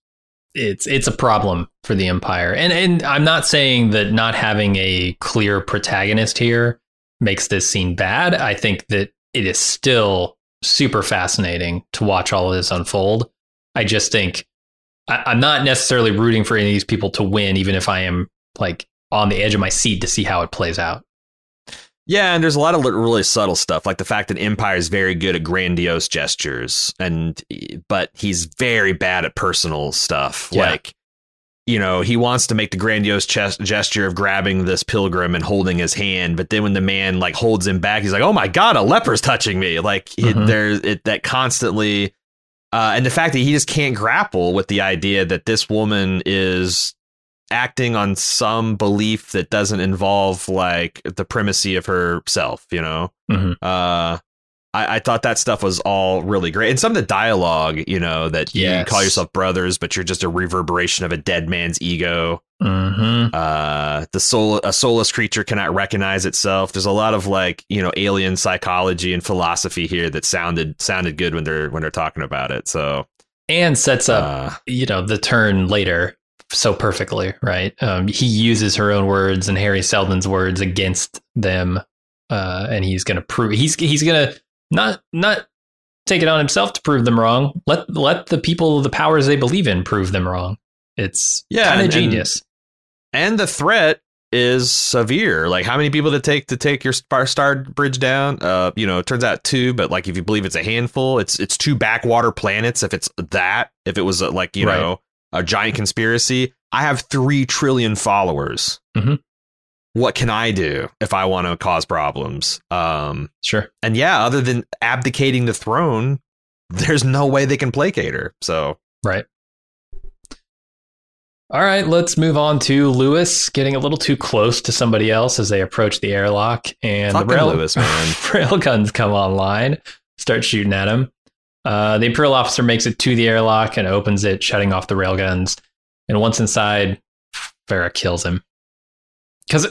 it's it's a problem for the empire. And and I'm not saying that not having a clear protagonist here makes this scene bad. I think that it is still super fascinating to watch all of this unfold. I just think I, I'm not necessarily rooting for any of these people to win, even if I am like on the edge of my seat to see how it plays out. Yeah, and there's a lot of really subtle stuff, like the fact that Empire is very good at grandiose gestures, and but he's very bad at personal stuff. Yeah. Like, you know, he wants to make the grandiose chest- gesture of grabbing this pilgrim and holding his hand, but then when the man like holds him back, he's like, "Oh my god, a leper's touching me!" Like, it, Mhm. there's it that constantly, uh, and the fact that he just can't grapple with the idea that this woman is acting on some belief that doesn't involve like the primacy of herself, you know? Mhm. Uh, I, I thought that stuff was all really great. And some of the dialogue, you know, that you call yourself brothers, but you're just a reverberation of a dead man's ego. Mm-hmm. Uh, the soul, a soulless creature cannot recognize itself. There's a lot of like, you know, alien psychology and philosophy here that sounded, sounded good when they're, when they're talking about it. So, And sets up uh, you know the turn later so perfectly right um, he uses her own words and hari seldon's words against them uh, and he's gonna prove he's he's gonna not not take it on himself to prove them wrong let let the people the powers they believe in prove them wrong it's Yeah, kind of and- and- genius and the threat is severe. Like how many people to take to take your star, star bridge down? Uh, you know, it turns out two, but like if you believe it's a handful, it's it's two backwater planets. If it's that, if it was uh like you Right. know a giant conspiracy, I have three trillion followers. Mhm. What can I do if I want to cause problems? Um, sure and yeah, other than abdicating the throne, there's no way they can placate her. So right all right let's move on to lewis getting a little too close to somebody else as they approach the airlock and the rail Lewis, man. railguns come online, start shooting at him. Uh, the Imperial officer makes it to the airlock and opens it, shutting off the railguns. And once inside, Phara kills him. Because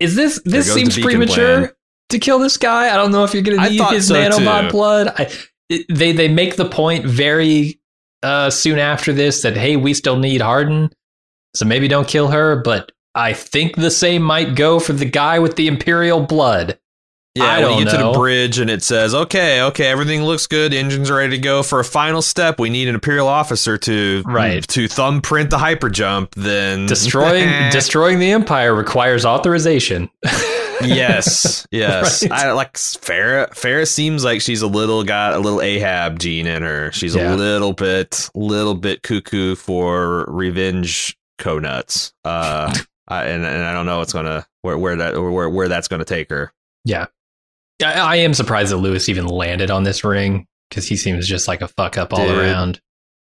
is this this seems premature plan. to kill this guy? I don't know if you're going to need his so, nanobot too. blood. I, it, they they make the point very uh, soon after this that hey, we still need Hardin, so maybe don't kill her. But I think the same might go for the guy with the imperial blood. Yeah, I when don't you get to the bridge and it says, "Okay, okay, everything looks good. Engines are ready to go for a final step. We need an imperial officer to Right. to thumbprint the hyper jump." Then Destroying destroying the empire requires authorization. yes, yes. Right. I like Phara. Phara seems like she's a little got a little Ahab gene in her. She's Yeah. a little bit, little bit cuckoo for revenge co-nuts. Uh, I, and and I don't know what's gonna where where that where where that's gonna take her. I, I am surprised that Lewis even landed on this ring because he seems just like a fuck up all Dude, around.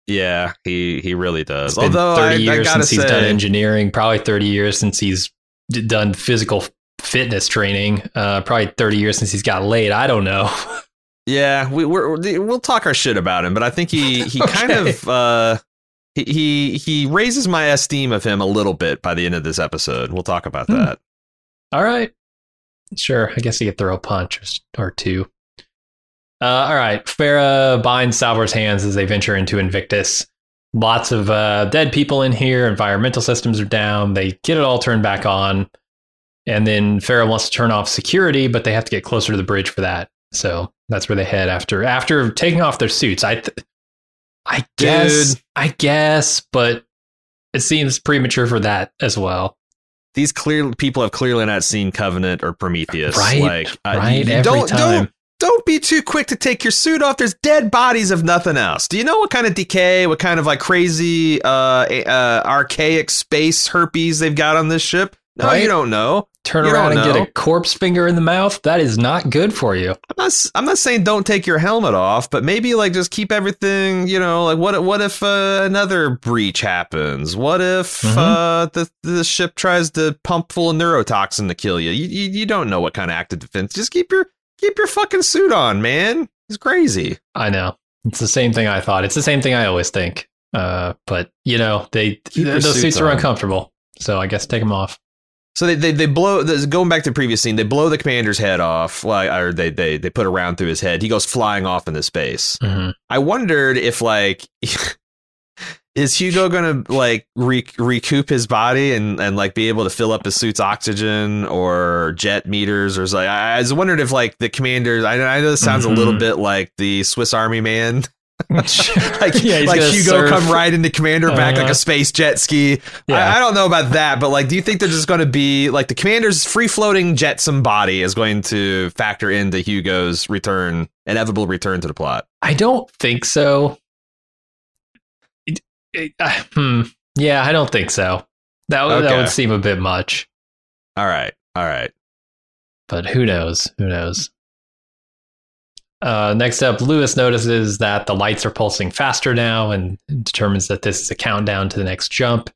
Yeah, he he really does. It's Although 30 I, I years gotta since he's done engineering, probably 30 years since he's d- done physical fitness training, uh, probably 30 years since he's got laid. I don't know. Yeah, we, we're, we'll talk our shit about him, but I think he he kind of uh, he, he he raises my esteem of him a little bit by the end of this episode. We'll talk about Hmm. that. all right. Sure. I guess he could throw a punch or, or two. Uh, all right. Phara binds Salvor's hands as they venture into Invictus. Lots of uh, dead people in here. Environmental systems are down. They get it all turned back on. And then Phara wants to turn off security, but they have to get closer to the bridge for that. So that's where they head after after taking off their suits. I, th- I guess, Dude. I guess, but it seems premature for that as well. These clear people have clearly not seen Covenant or Prometheus. Right, Like, uh, right, you every don't time. don't don't be too quick to take your suit off. There's dead bodies of nothing else. Do you know what kind of decay, what kind of like crazy, uh, uh archaic space herpes they've got on this ship? No, Right. you don't know. Turn You around and know. get a corpse finger in the mouth. That is not good for you. I'm not, I'm not saying don't take your helmet off, but maybe like just keep everything, you know, like what what if uh, another breach happens? What if Mhm. uh, the the ship tries to pump full of neurotoxin to kill you? You, you? you don't know what kind of active defense. Just keep your keep your fucking suit on, man. It's crazy. I know. It's the same thing I thought. It's the same thing I always think. Uh, but you know, they Keep those suits suits are uncomfortable. So I guess take them off. So they, they, they blow going back to the previous scene. They blow the commander's head off, like, or they, they they put a round through his head. He goes flying off into space. Mhm. I wondered if like is Hugo gonna like re- recoup his body and and like be able to fill up his suit's oxygen or jet meters or like I, I was wondering if like the commanders. I, I know this sounds a little Mhm. bit like the Swiss Army Man. like Yeah, like Hugo surf. come riding the commander back like Uh-huh. a space jet ski. Yeah. I, I don't know about that, but like, do you think they're just going to be like the commander's free floating jetsam body is going to factor into Hugo's return, inevitable return to the plot? I don't think so. It- it- uh, hmm. Yeah, I don't think so. That would, that would seem a bit much. All right, all right. but who knows? Who knows? Uh, next up, Lewis notices that the lights are pulsing faster now and determines that this is a countdown to the next jump.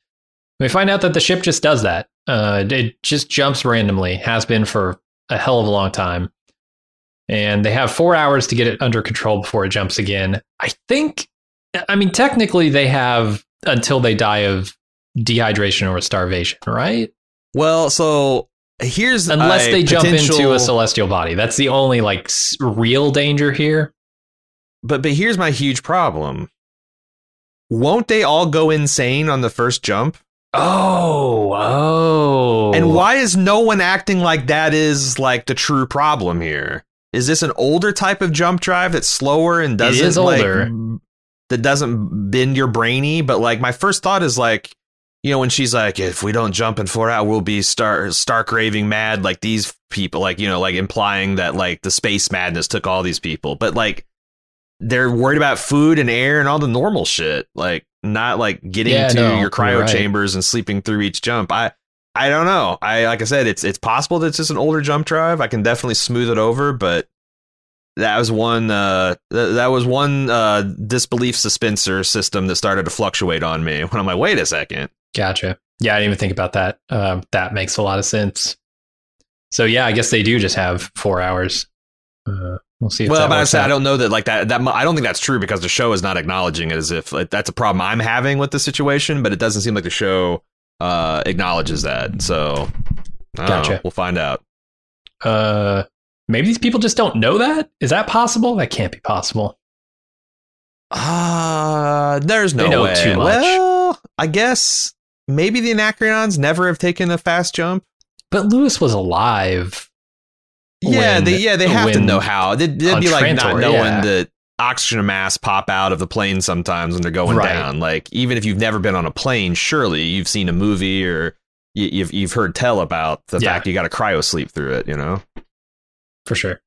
We find out that the ship just does that. Uh, it just jumps randomly, has been for a hell of a long time. And they have four hours to get it under control before it jumps again. I think, I mean, technically, they have until they die of dehydration or starvation, right? Well, so here's unless they jump into a celestial body. That's the only like s- real danger here. But but here's my huge problem. Won't they all go insane on the first jump? Oh, oh. And why is no one acting like that is like the true problem here? Is this an older type of jump drive that's slower and doesn't is like, that doesn't bend your brainy? But like my first thought is like, you know, when she's like, if we don't jump in four out, we'll be stark stark raving mad like these people, like you know, like implying that like the space madness took all these people. But like they're worried about food and air and all the normal shit, like not like getting Yeah, to no, your cryo right. chambers and sleeping through each jump. I I don't know. I like I said, it's it's possible that it's just an older jump drive. I can definitely smooth it over, but that was one uh th- that was one uh disbelief suspensor system that started to fluctuate on me when I'm like, wait a second. Gotcha. Yeah, I didn't even think about that. Um, that makes a lot of sense. So yeah, I guess they do just have four hours. Uh, we'll see. If well, but I said I don't know that like that that I don't think that's true because the show is not acknowledging it as if like, that's a problem I'm having with the situation, but it doesn't seem like the show uh acknowledges that. So don't know. Gotcha. We'll find out. Uh, maybe these people just don't know that. Is that possible? That can't be possible. Uh there's no way. too much. Well, I guess maybe the Anacreons never have taken a fast jump. But Lewis was alive. Yeah, when- they yeah they have to know how. They'd, they'd be like not knowing yeah. that oxygen masks pop out of the plane sometimes when they're going Right. down. Like even if you've never been on a plane, surely you've seen a movie or you, you've you've heard tell about the Yeah. fact you got to cryo sleep through it. You know. for sure.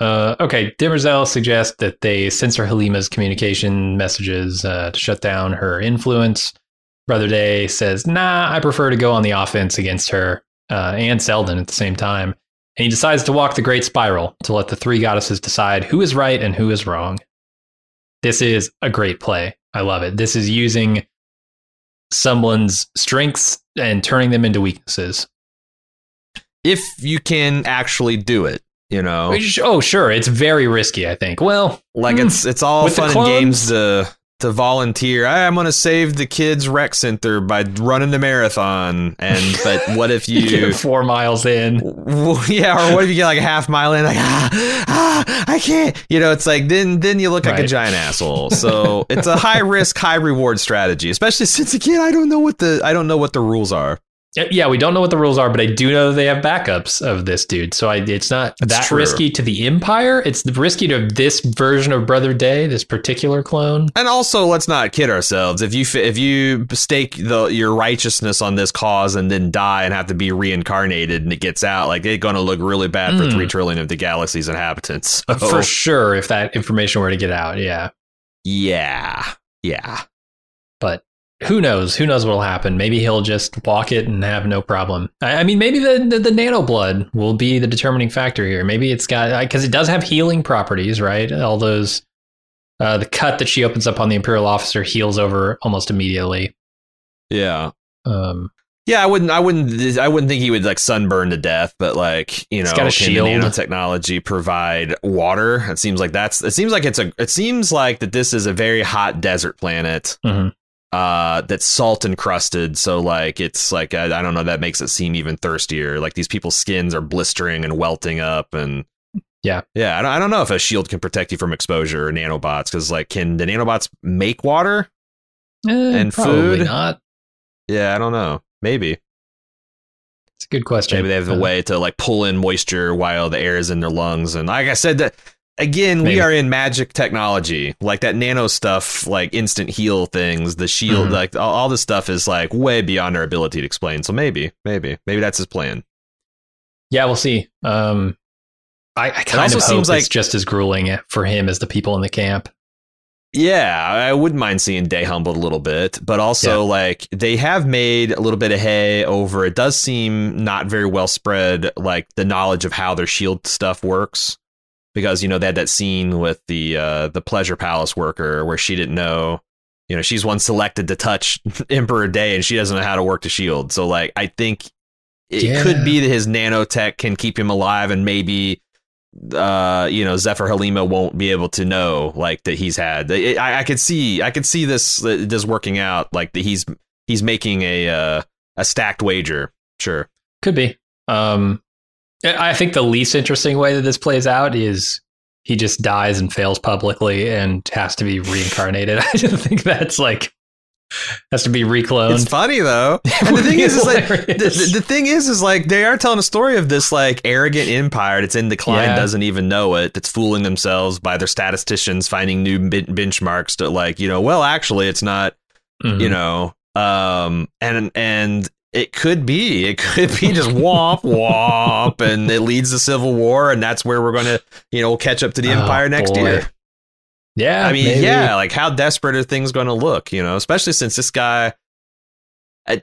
Uh, okay, Demerzel suggests that they censor Halima's communication messages uh, to shut down her influence. Brother Day says, "Nah, I prefer to go on the offense against her uh, and Seldon at the same time." And he decides to walk the Great Spiral to let the three goddesses decide who is right and who is wrong. This is a great play. I love it. This is using someone's strengths and turning them into weaknesses. If you can actually do it, you know, Oh, sure. It's very risky, I think. Well, like Hmm. it's it's all fun and games to to volunteer. "Hey, I'm going to save the kids rec center by running the marathon. And but what if you you get four miles in. Well, yeah, or what if you get like a half mile in, like ah, ah, I can't. You know, it's like then then you look like a giant asshole. So it's a high risk, high reward strategy. Especially since again, I don't know what the I don't know what the rules are. Yeah, we don't know what the rules are, but I do know that they have backups of this dude. So I, it's not That's that true. risky to the Empire. It's risky to this version of Brother Day, this particular clone. And also, let's not kid ourselves. If you if you stake the your righteousness on this cause and then die and have to be reincarnated and it gets out, like it's going to look really bad for Mm. three trillion of the galaxy's inhabitants. So, For sure, if that information were to get out, yeah. yeah, yeah. Who knows? Who knows what'll happen? Maybe he'll just walk it and have no problem. I, I mean, maybe the, the the nano blood will be the determining factor here. Maybe it's got because it does have healing properties, right? All those. Uh, the cut that she opens up on the imperial officer heals over almost immediately. Yeah. Um, Yeah, I wouldn't. I wouldn't. I wouldn't think he would like sunburn to death. But like you know, It's got a can shield. nanotechnology provide water? It seems like that's. It seems like it's a. It seems like that this is a very hot desert planet. Mhm. Uh, that's salt encrusted. So like it's like I, I don't know. That makes it seem even thirstier. Like these people's skins are blistering and welting up and. Yeah. Yeah, I don't, I don't know if a shield can protect you from exposure or nanobots because, like, can the nanobots make water? eh, And probably food? not. Yeah, I don't know. Maybe. It's a good question. Maybe they have a Uh, way to like pull in moisture while the air is in their lungs. And like I said, that again, Maybe. we are in magic technology, like that nano stuff, like instant heal things, the shield, Mhm. like all, all this stuff is like way beyond our ability to explain. So maybe, maybe, maybe that's his plan. Yeah, we'll see. Um, I, I kind also of hope seems it's like- just as grueling for him as the people in the camp. Yeah, I wouldn't mind seeing Day humbled a little bit, but also like they have made a little bit of hay over. It does seem not very well spread, like the knowledge of how their shield stuff works, because you know they had that scene with the uh, the pleasure palace worker where she didn't know, you know, she's one selected to touch Emperor Day and she doesn't know how to work the shield. So like I think it Yeah. could be that his nanotech can keep him alive and maybe uh you know Zephyr Halima won't be able to know like that he's had I, I could see I could see this uh, this working out like that he's he's making a uh, a stacked wager sure Could be. Um, I think the least interesting way that this plays out is he just dies and fails publicly and has to be reincarnated. I just think that's like has to be recloned. it's funny though and the thing is, is like the, the, thing is is like they are telling a story of this like arrogant empire that's in decline Yeah. doesn't even know it that's fooling themselves by their statisticians finding new ben- benchmarks to like you know well actually it's not Mhm. you know um and and it could be it could be just womp womp and it leads to civil war and that's where we're gonna you know catch up to the Oh, empire next boy. year yeah, i mean maybe. yeah like how desperate are things gonna look you know especially since this guy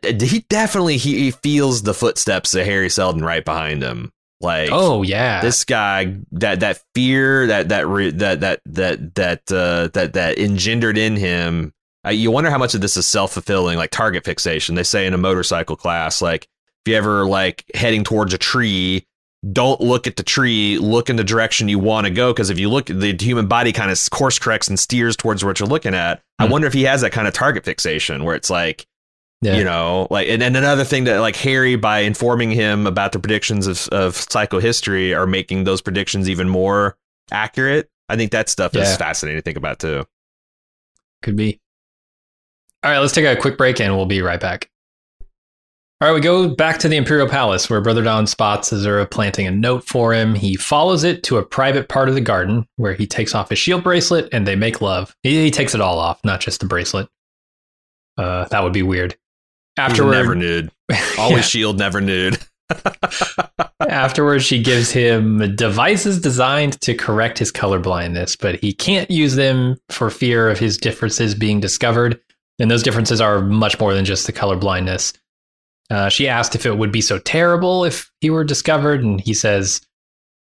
he definitely he, he feels the footsteps of hari seldon right behind him like Oh yeah, this guy that that fear that that that that that that uh, that that engendered in him. Uh, you wonder how much of this is self fulfilling, like target fixation. They say in a motorcycle class, like if you ever like heading towards a tree, don't look at the tree. Look in the direction you want to go, because if you look, the human body kind of course corrects and steers towards what you're looking at. I Hmm. wonder if he has that kind of target fixation where it's like yeah. you know like and, and another thing that like hari by informing him about the predictions of, of psychohistory are making those predictions even more accurate i think that stuff is fascinating to think about too Could be. All right, let's take a quick break and we'll be right back. All right, we go back to the Imperial Palace where Brother Don spots Azura planting a note for him. He follows it to a private part of the garden where he takes off his shield bracelet and they make love. He, he takes it all off, not just the bracelet. Uh, that would be weird. Afterward, never nude. Always yeah. shield, never nude. Afterwards, she gives him devices designed to correct his color blindness, but he can't use them for fear of his differences being discovered. And those differences are much more than just the color blindness. Uh, she asked if it would be so terrible if he were discovered, and he says,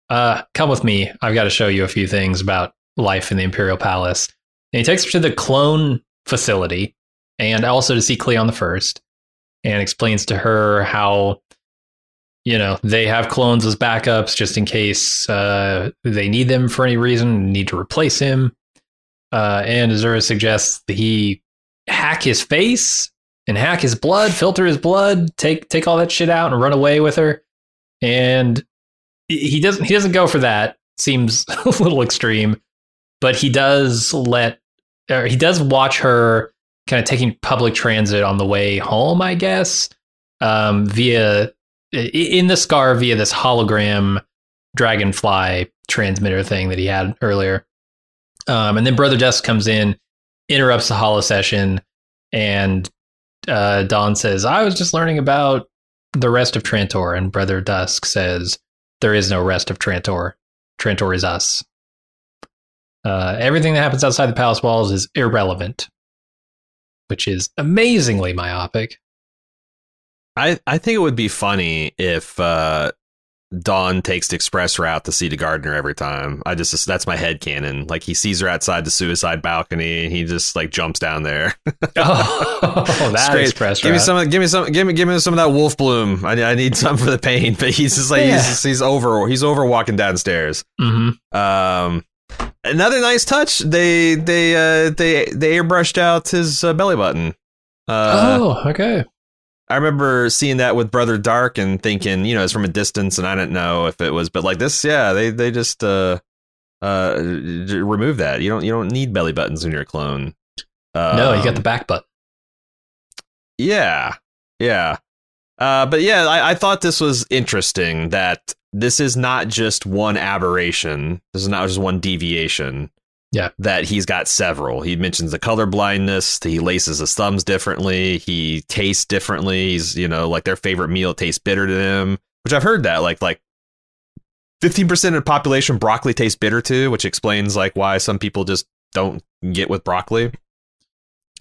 uh, "Come with me. I've got to show you a few things about life in the Imperial Palace." And he takes her to the clone facility, and also to see Cleon the First, and explains to her how you know they have clones as backups just in case uh, they need them for any reason, need to replace him. Uh, and Azura suggests that he hack his face and hack his blood, filter his blood, take take all that shit out and run away with her. And he doesn't he doesn't go for that. Seems a little extreme, but he does let he does watch her kind of taking public transit on the way home, I guess, um, via in the scar via this hologram dragonfly transmitter thing that he had earlier. Um, and then Brother Dusk comes in, interrupts the holo session, and uh, Don says, I was just learning about the rest of Trantor. And Brother Dusk says, There is no rest of Trantor. Trantor is us. Uh, everything that happens outside the palace walls is irrelevant, which is amazingly myopic. I, I think it would be funny if uh, Don takes the express route to see the gardener every time. I just that's my head canon. Like he sees her outside the suicide balcony and he just like jumps down there. oh, that express Give me some. Give me some. Give me give me some of that wolf bloom. I, I need some for the pain. But he's just like yeah. he's he's over he's over walking downstairs. Mm-hmm. Um, another nice touch. They they uh they they airbrushed out his uh, belly button. Uh, oh, okay. I remember seeing that with Brother Dark and thinking, you know, it's from a distance, and I didn't know if it was, but like this, yeah, they they just uh uh remove that. You don't you don't need belly buttons when you're a clone. Um, no, you got the back button. Yeah, yeah, uh, but yeah, I, I thought this was interesting that this is not just one aberration. This is not just one deviation. Yeah. That he's got several. He mentions the color blindness. He laces his thumbs differently. He tastes differently. He's, you know, like their favorite meal tastes bitter to them, which I've heard that. Like, like 15% of the population broccoli tastes bitter to, which explains like why some people just don't get with broccoli.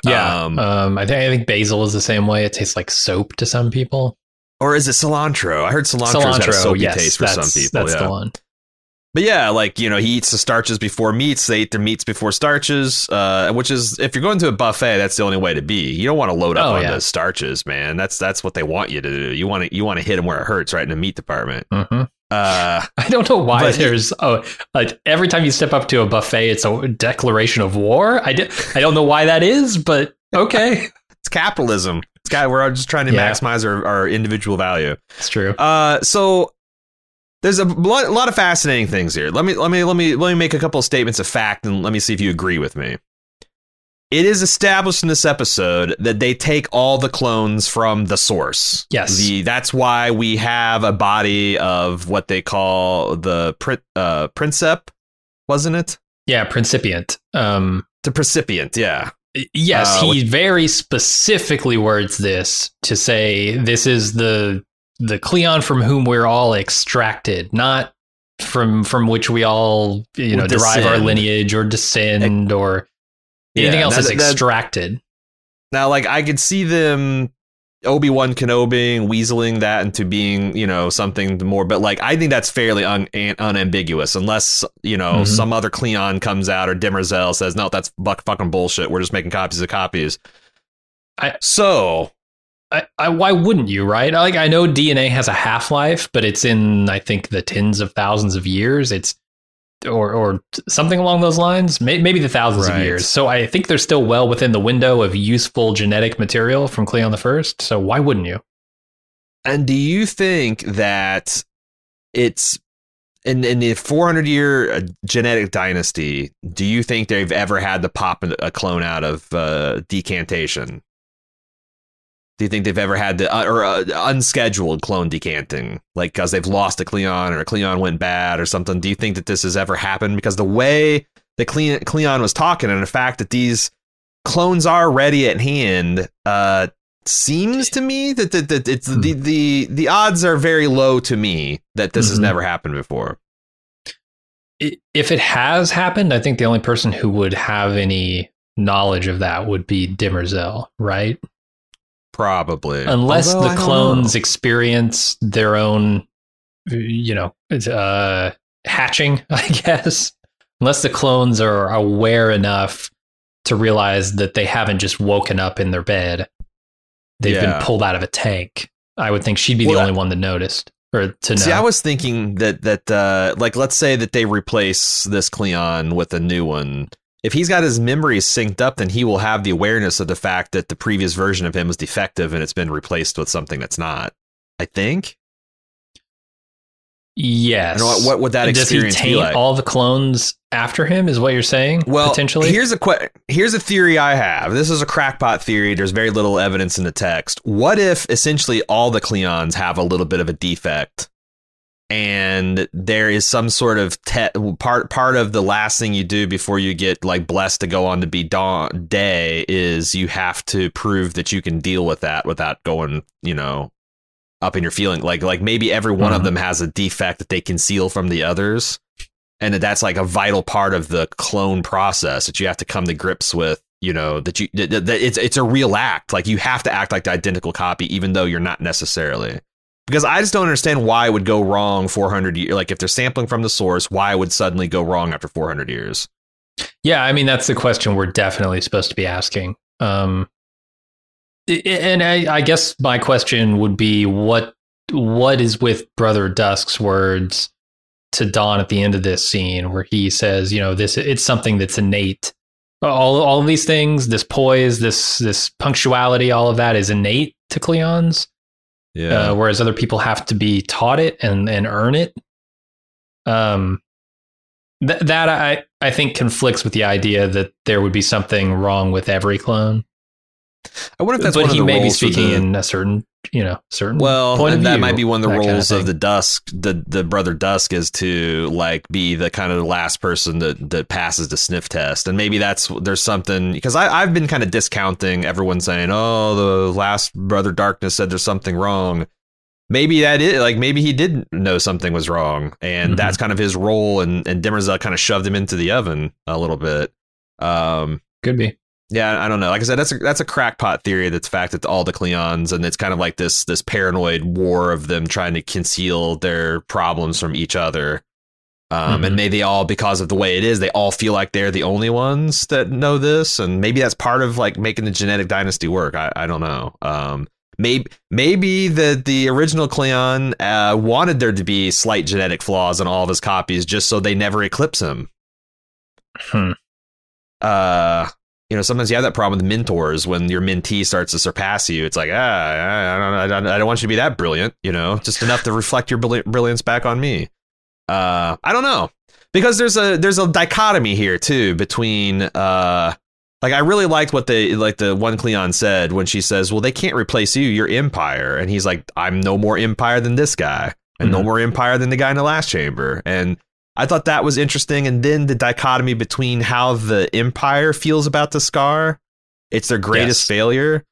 Yeah. Um, um I think I think basil is the same way. It tastes like soap to some people. Or is it cilantro? I heard cilantro has a soapy yes, taste for some people. That's yeah. the one but yeah, like you know, he eats the starches before meats. They eat their meats before starches, uh, which is if you're going to a buffet, that's the only way to be. You don't want to load up oh, on yeah. the starches, man. That's that's what they want you to do. You want to you want to hit them where it hurts, right in the meat department. Mm-hmm. Uh, I don't know why there's oh like every time you step up to a buffet, it's a declaration of war. I did I don't know why that is, but okay, it's capitalism. It's got we're just trying to yeah. maximize our, our individual value. It's true. Uh, so there's a lot, of fascinating things here. Let me let me let me let me make a couple of statements of fact and let me see if you agree with me. It is established in this episode that they take all the clones from the source. Yes, the, that's why we have a body of what they call the uh, Princep, wasn't it? Yeah, Principiant. Um, the Principiant. Yeah. Yes, uh, he which, very specifically words this to say this is the the Cleon from whom we're all extracted, not from from which we all you know derive our lineage or descend or anything yeah, else that, is extracted. That, now, like I could see them Obi Wan Kenobi weaseling that into being, you know, something more. But like, I think that's fairly un- unambiguous, unless you know mm-hmm. some other Cleon comes out or Demerzel says, "No, that's buck fucking bullshit. We're just making copies of copies." I, so I, I, why wouldn't you, right? Like I know DNA has a half life, but it's in I think the tens of thousands of years. It's or or something along those lines, maybe the thousands right. of years. So I think they're still well within the window of useful genetic material from Cleon the First. So why wouldn't you? And do you think that it's in in the 400 year uh, genetic dynasty, do you think they've ever had to pop a clone out of uh, decantation? Do you think they've ever had to uh, or uh, unscheduled clone decanting, like because they've lost a Cleon or a Cleon went bad or something? Do you think that this has ever happened? Because the way that Cleon, Cleon was talking and the fact that these clones are ready at hand, uh, seems to me that, that, that it's hmm. the, the the odds are very low to me that this mm-hmm. has never happened before. If it has happened, I think the only person who would have any knowledge of that would be Demerzel, right? Probably. Unless Although, the clones experience their own, you know, uh, hatching, I guess. Unless the clones are aware enough to realize that they haven't just woken up in their bed they've yeah. been pulled out of a tank. I would think she'd be well, the only one that noticed or to know. See, I was thinking that that uh, like let's say that they replace this Cleon with a new one. If he's got his memories synced up, then he will have the awareness of the fact that the previous version of him was defective and it's been replaced with something that's not. I think. Yes. What, what would that Does experience be like? all the clones after him? Is what you're saying? Well, potentially. Here's a que- here's a theory I have. This is a crackpot theory. There's very little evidence in the text. What if essentially all the Cleons have a little bit of a defect, and there is some sort of te- part part of the last thing you do before you get like blessed to go on to be dawn day is you have to prove that you can deal with that without going, you know, up in your feeling. Like like maybe every one mm-hmm. of them has a defect that they conceal from the others, and that that's like a vital part of the clone process that you have to come to grips with. You know that you that, that it's it's a real act. Like you have to act like the identical copy, even though you're not necessarily. Because I just don't understand why it would go wrong 400 years. Like if they're sampling from the source, why would suddenly go wrong after 400 years? Yeah, I mean that's the question we're definitely supposed to be asking. Um, and I, I, guess my question would be what what is with Brother Dusk's words to Dawn at the end of this scene where he says, you know, this it's something that's innate. All all of these things, this poise, this this punctuality, all of that is innate to Cleons. Yeah. Uh, whereas other people have to be taught it and and earn it. Um, th- that I I think conflicts with the idea that there would be something wrong with every clone. I wonder if that's but he may be speaking the, in a certain, you know, certain well, point of that view, might be one of the roles kind of, of, the Dusk, the the brother Dusk, is to like be the kind of the last person that that passes the sniff test, and maybe that's there's something because I I've been kind of discounting everyone saying, oh, the last brother Darkness said there's something wrong. Maybe that is like maybe he did know something was wrong, and mm-hmm. that's kind of his role, and and Demerzel kind of shoved him into the oven a little bit. Um, Could be. Yeah, I don't know. Like I said, that's a that's a crackpot theory. That's fact that all the Cleons, and it's kind of like this this paranoid war of them trying to conceal their problems from each other. Um, mm-hmm. And maybe all because of the way it is, they all feel like they're the only ones that know this, and maybe that's part of like making the genetic dynasty work. I, I don't know. Um, maybe maybe the the original Cleon uh, wanted there to be slight genetic flaws in all of his copies, just so they never eclipse him. Hmm. Uh, you know, sometimes you have that problem with mentors when your mentee starts to surpass you. It's like, ah, I don't, I don't, I don't want you to be that brilliant, you know, just enough to reflect your brilliance back on me. Uh, I don't know because there's a there's a dichotomy here too between uh, like I really liked what they like the one Cleon said when she says, "Well, they can't replace you. You're Empire," and he's like, "I'm no more Empire than this guy, and mm-hmm. no more Empire than the guy in the last chamber." And I thought that was interesting. And then the dichotomy between how the Empire feels about the Scar, it's their greatest yes. failure,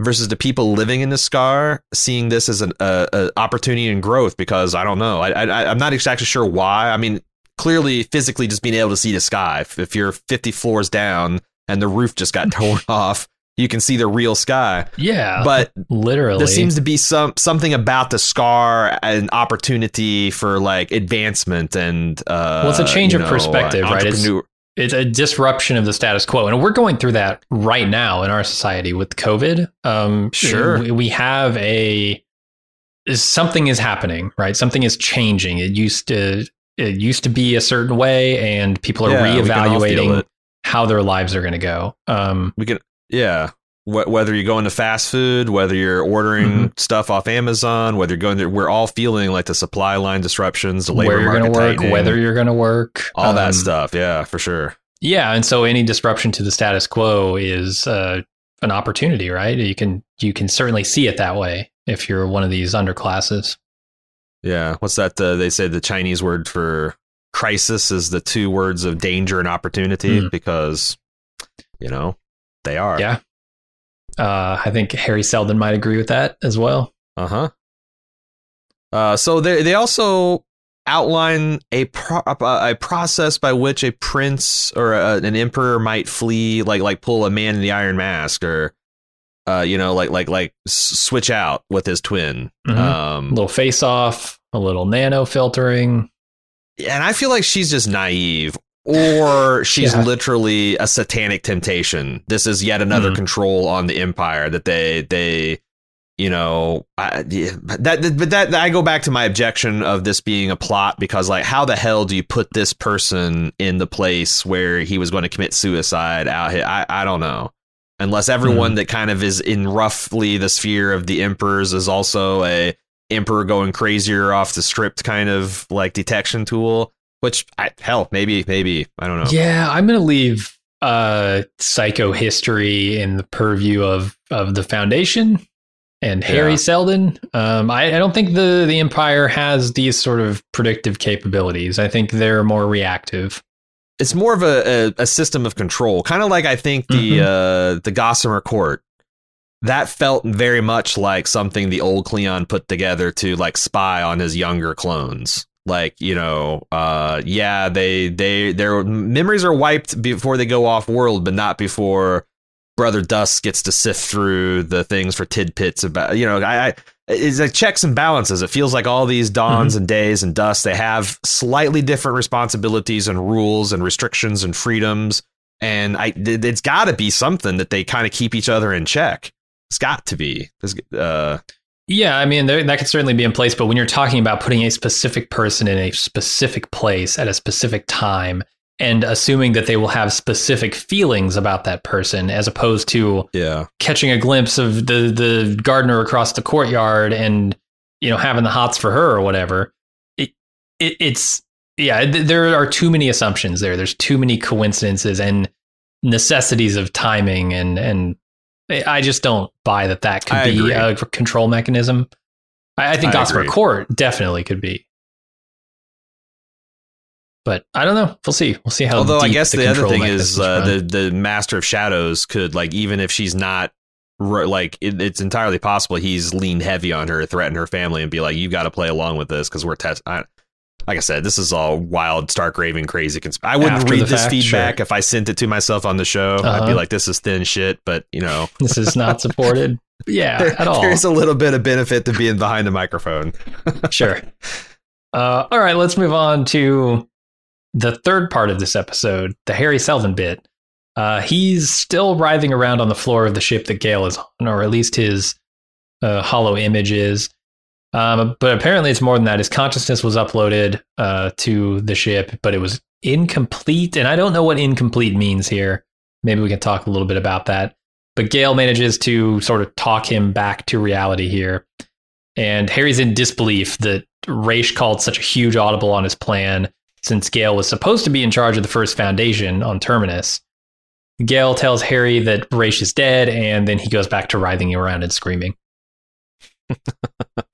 versus the people living in the Scar seeing this as an a, a opportunity and growth. Because I don't know, I, I I'm not exactly sure why. I mean, clearly, physically, just being able to see the sky. If, if you're 50 floors down and the roof just got torn off, you can see the real sky. Yeah, but literally, there seems to be some something about the scar an opportunity for like advancement and uh, well, it's a change of know, perspective, right? It's, it's a disruption of the status quo, and we're going through that right now in our society with COVID. Um, sure, we, have a something is happening, right? Something is changing. It used to it used to be a certain way, and people are yeah, reevaluating how their lives are going to go. Um, we can yeah. Wh- whether you're going to fast food, whether you're ordering Mm-hmm. stuff off Amazon, whether you're going to, we're all feeling like the supply line disruptions, the labor where you're market to work, tightening, whether you're going to work, all that um, stuff. Yeah, for sure. Yeah, and so any disruption to the status quo is uh, an opportunity, right? You can you can certainly see it that way if you're one of these underclasses. Yeah. What's that? Uh, they say the Chinese word for crisis is the two words of danger and opportunity Mm. because, you know, they are. Yeah. Uh, I think Hari Seldon might agree with that as well. Uh-huh. Uh So they they also outline a pro- a process by which a prince or a, an emperor might flee, like like pull a man in the Iron Mask, or uh, you know, like like like switch out with his twin. Mhm. A Um, little face off, a little nano filtering. and I feel like she's just naive. Or she's Yeah. literally a satanic temptation. This is yet another Mhm. control on the empire that they they you know I, yeah, that but that I go back to my objection of this being a plot because like how the hell do you put this person in the place where he was going to commit suicide out here? I I don't know. Unless everyone that kind of is in roughly the sphere of the emperors is also a emperor going crazier off the script kind of like detection tool. Which I, hell maybe maybe I don't know. Yeah, I'm going to leave uh, psycho history in the purview of of the Foundation and Hari Yeah. Seldon. Um, I, I don't think the the Empire has these sort of predictive capabilities. I think they're more reactive. it's more of a, a, a system of control, kind of like I think the uh, the Gossamer Court. That felt very much like something the old Cleon put together to like spy on his younger clones. Like you know, uh, yeah, they they their memories are wiped before they go off world, but not before Brother Dusk gets to sift through the things for tidbits about you know. I, I it's like checks and balances. It feels like all these dawns and days and dusk they have slightly different responsibilities and rules and restrictions and freedoms. And I, it- it's got to be something that they kind of keep each other in check. It's got to be. Uh, Yeah, I mean there, that could certainly be in place, but when you're talking about putting a specific person in a specific place at a specific time and assuming that they will have specific feelings about that person, as opposed to yeah, catching a glimpse of the the gardener across the courtyard and you know having the hots for her or whatever, it, it it's yeah, th- there are too many assumptions there. There's too many coincidences and necessities of timing and and I just don't buy that that could I be agree. a control mechanism. I, I think I agree. Court definitely could be. But I don't know. We'll see. We'll see how. Although I guess the, other thing is uh, the the Master of Shadows could like even if she's not like it, it's entirely possible he's leaned heavy on her, threaten her family, and be like, "You got to play along with this because we're test." I, like I said, this is all wild, stark raving, crazy. Consp- I wouldn't After read this fact, feedback sure. if I sent it to myself on the show. I'd be Uh-huh. like, "This is thin shit," but you know, this is not supported. Yeah, at all. there's a little bit of benefit to being behind the microphone. sure. Uh, all right, let's move on to the third part of this episode, the Hari Seldon bit. Uh, he's still writhing around on the floor of the ship that Gaal is on, or at least his uh, hollow image is. Um, but apparently, it's more than that. His consciousness was uploaded uh, to the ship, but it was incomplete. And I don't know what incomplete means here. Maybe we can talk a little bit about that. But Gaal manages to sort of talk him back to reality here. And Hari's in disbelief that Raych called such a huge audible on his plan since Gaal was supposed to be in charge of the first foundation on Terminus. Gaal tells Hari that Raych is dead, and then he goes back to writhing around and screaming.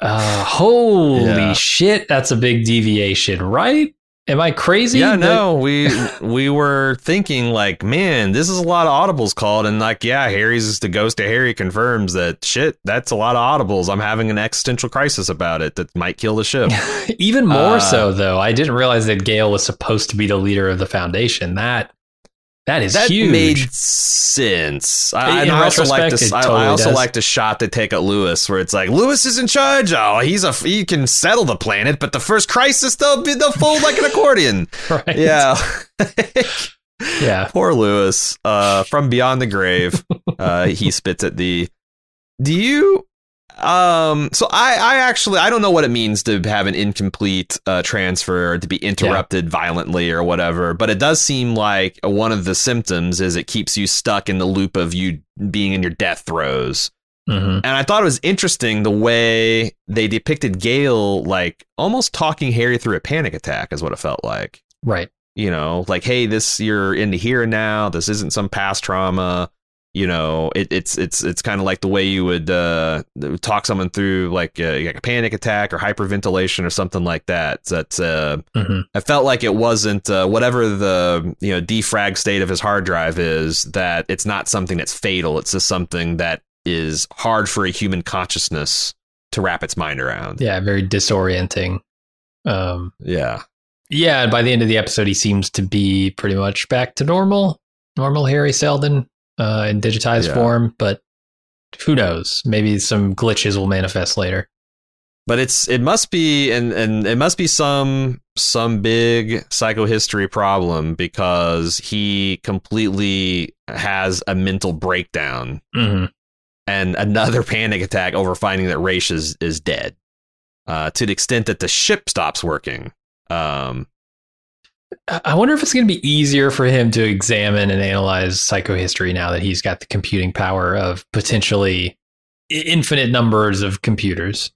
Uh, holy Yeah. shit, that's a big deviation, right? Am I crazy? Yeah, that- no, we we were thinking like, man, this is a lot of audibles called, and like, yeah, Hari's the ghost of Hari confirms that shit. That's a lot of audibles. I'm having an existential crisis about it that might kill the ship. Even more Uh, so, though. I didn't realize that Gaal was supposed to be the leader of the foundation. That that is that huge. made sense. I, In I also like this. totally I also does. like the shot they take at Lewis, where it's like Lewis is in charge. Oh, he's a he can settle the planet, but the first crisis they'll be they'll fold like an accordion. right? Yeah. yeah. Poor Lewis. Uh, from beyond the grave, uh, he spits at the. Do you? Um, so I, I actually, I don't know what it means to have an incomplete uh, transfer or to be interrupted yeah. violently or whatever, but it does seem like one of the symptoms is it keeps you stuck in the loop of you being in your death throes. Mm-hmm. And I thought it was interesting the way they depicted Gaal like almost talking Hari through a panic attack is what it felt like. Right. You know, like, hey, this you're into here now. This isn't some past trauma you know it, it's it's it's kind of like the way you would uh, talk someone through like a, like a, panic attack or hyperventilation or something like that that uh, mm-hmm. i felt like it wasn't uh, whatever the you know defrag state of his hard drive is that it's not something that's fatal. It's just something that is hard for a human consciousness to wrap its mind around. Yeah very disorienting. Um yeah. yeah and by the end of the episode he seems to be pretty much back to normal normal hari seldon uh, in digitized yeah. form, but who knows? Maybe some glitches will manifest later. But it's it must be and and it must be some some big psychohistory problem because he completely has a mental breakdown mm-hmm. and another panic attack over finding that Raych is is dead. Uh, to the extent that the ship stops working. Um, I wonder if it's going to be easier for him to examine and analyze psychohistory now that he's got the computing power of potentially infinite numbers of computers.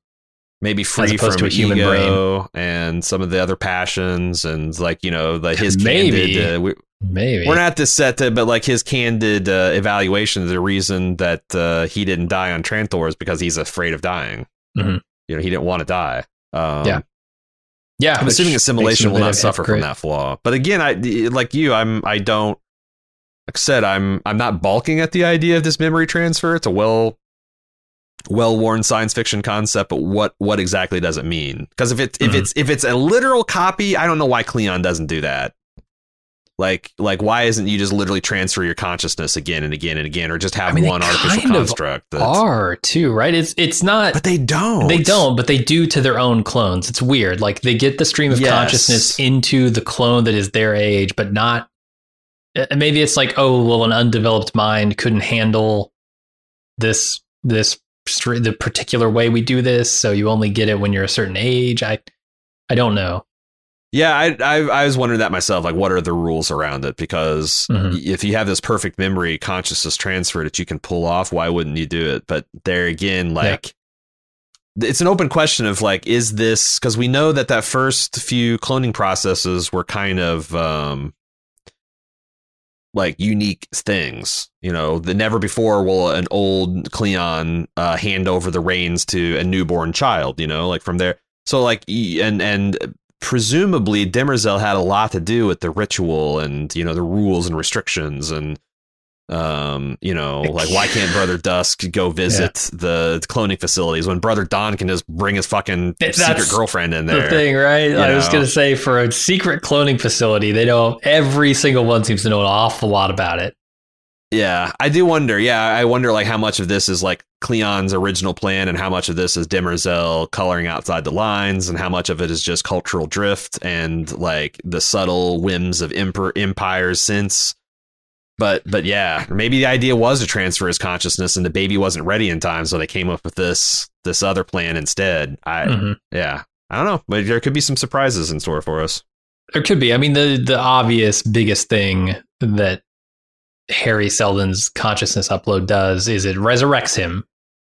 Maybe free from to a human brain and some of the other passions and like you know the his maybe candid, uh, we, maybe we're not this set to, but like his candid uh, evaluation the reason that uh, he didn't die on Trantor is because he's afraid of dying. Mm-hmm. You know he didn't want to die. Um, yeah, yeah, I'm assuming assimilation will not suffer from that flaw. But again, I like you. I'm. I don't. Like I said, I'm. I'm not balking at the idea of this memory transfer. It's a well, well-worn science fiction concept. But what what exactly does it mean? Because if it's mm-hmm. if it's if it's a literal copy, I don't know why Cleon doesn't do that. Like, like, why isn't you just literally transfer your consciousness again and again and again, or just have I mean, one artificial construct? That's, are too right. It's it's not, but they don't. They don't, but they do to their own clones. It's weird. Like they get the stream of yes. consciousness into the clone that is their age, but not. Uh, maybe it's like, oh, well, an undeveloped mind couldn't handle this this the particular way we do this, so you only get it when you're a certain age. I I don't know. Yeah, I, I, I was wondering that myself. Like, what are the rules around it? Because mm-hmm. if you have this perfect memory consciousness transfer that you can pull off, why wouldn't you do it? But there again, like, yeah. it's an open question of like, is this because we know that that first few cloning processes were kind of um, like unique things. You know, the never before will an old Cleon uh, hand over the reins to a newborn child. You know, like from there. So like, and and presumably Demerzel had a lot to do with the ritual and you know the rules and restrictions and um you know like why can't brother dusk go visit yeah. the cloning facilities when brother Dawn can just bring his fucking That's secret girlfriend in there the thing right i know? was gonna say for a secret cloning facility they know every single one seems to know an awful lot about it yeah, I do wonder. Yeah, I wonder like how much of this is like Cleon's original plan and how much of this is Demerzel coloring outside the lines and how much of it is just cultural drift and like the subtle whims of emper- empires since. But but yeah, maybe the idea was to transfer his consciousness and the baby wasn't ready in time, so they came up with this this other plan instead. I mm-hmm. yeah, I don't know, but there could be some surprises in store for us. There could be. I mean, the the obvious biggest thing that Hari Seldon's consciousness upload does is it resurrects him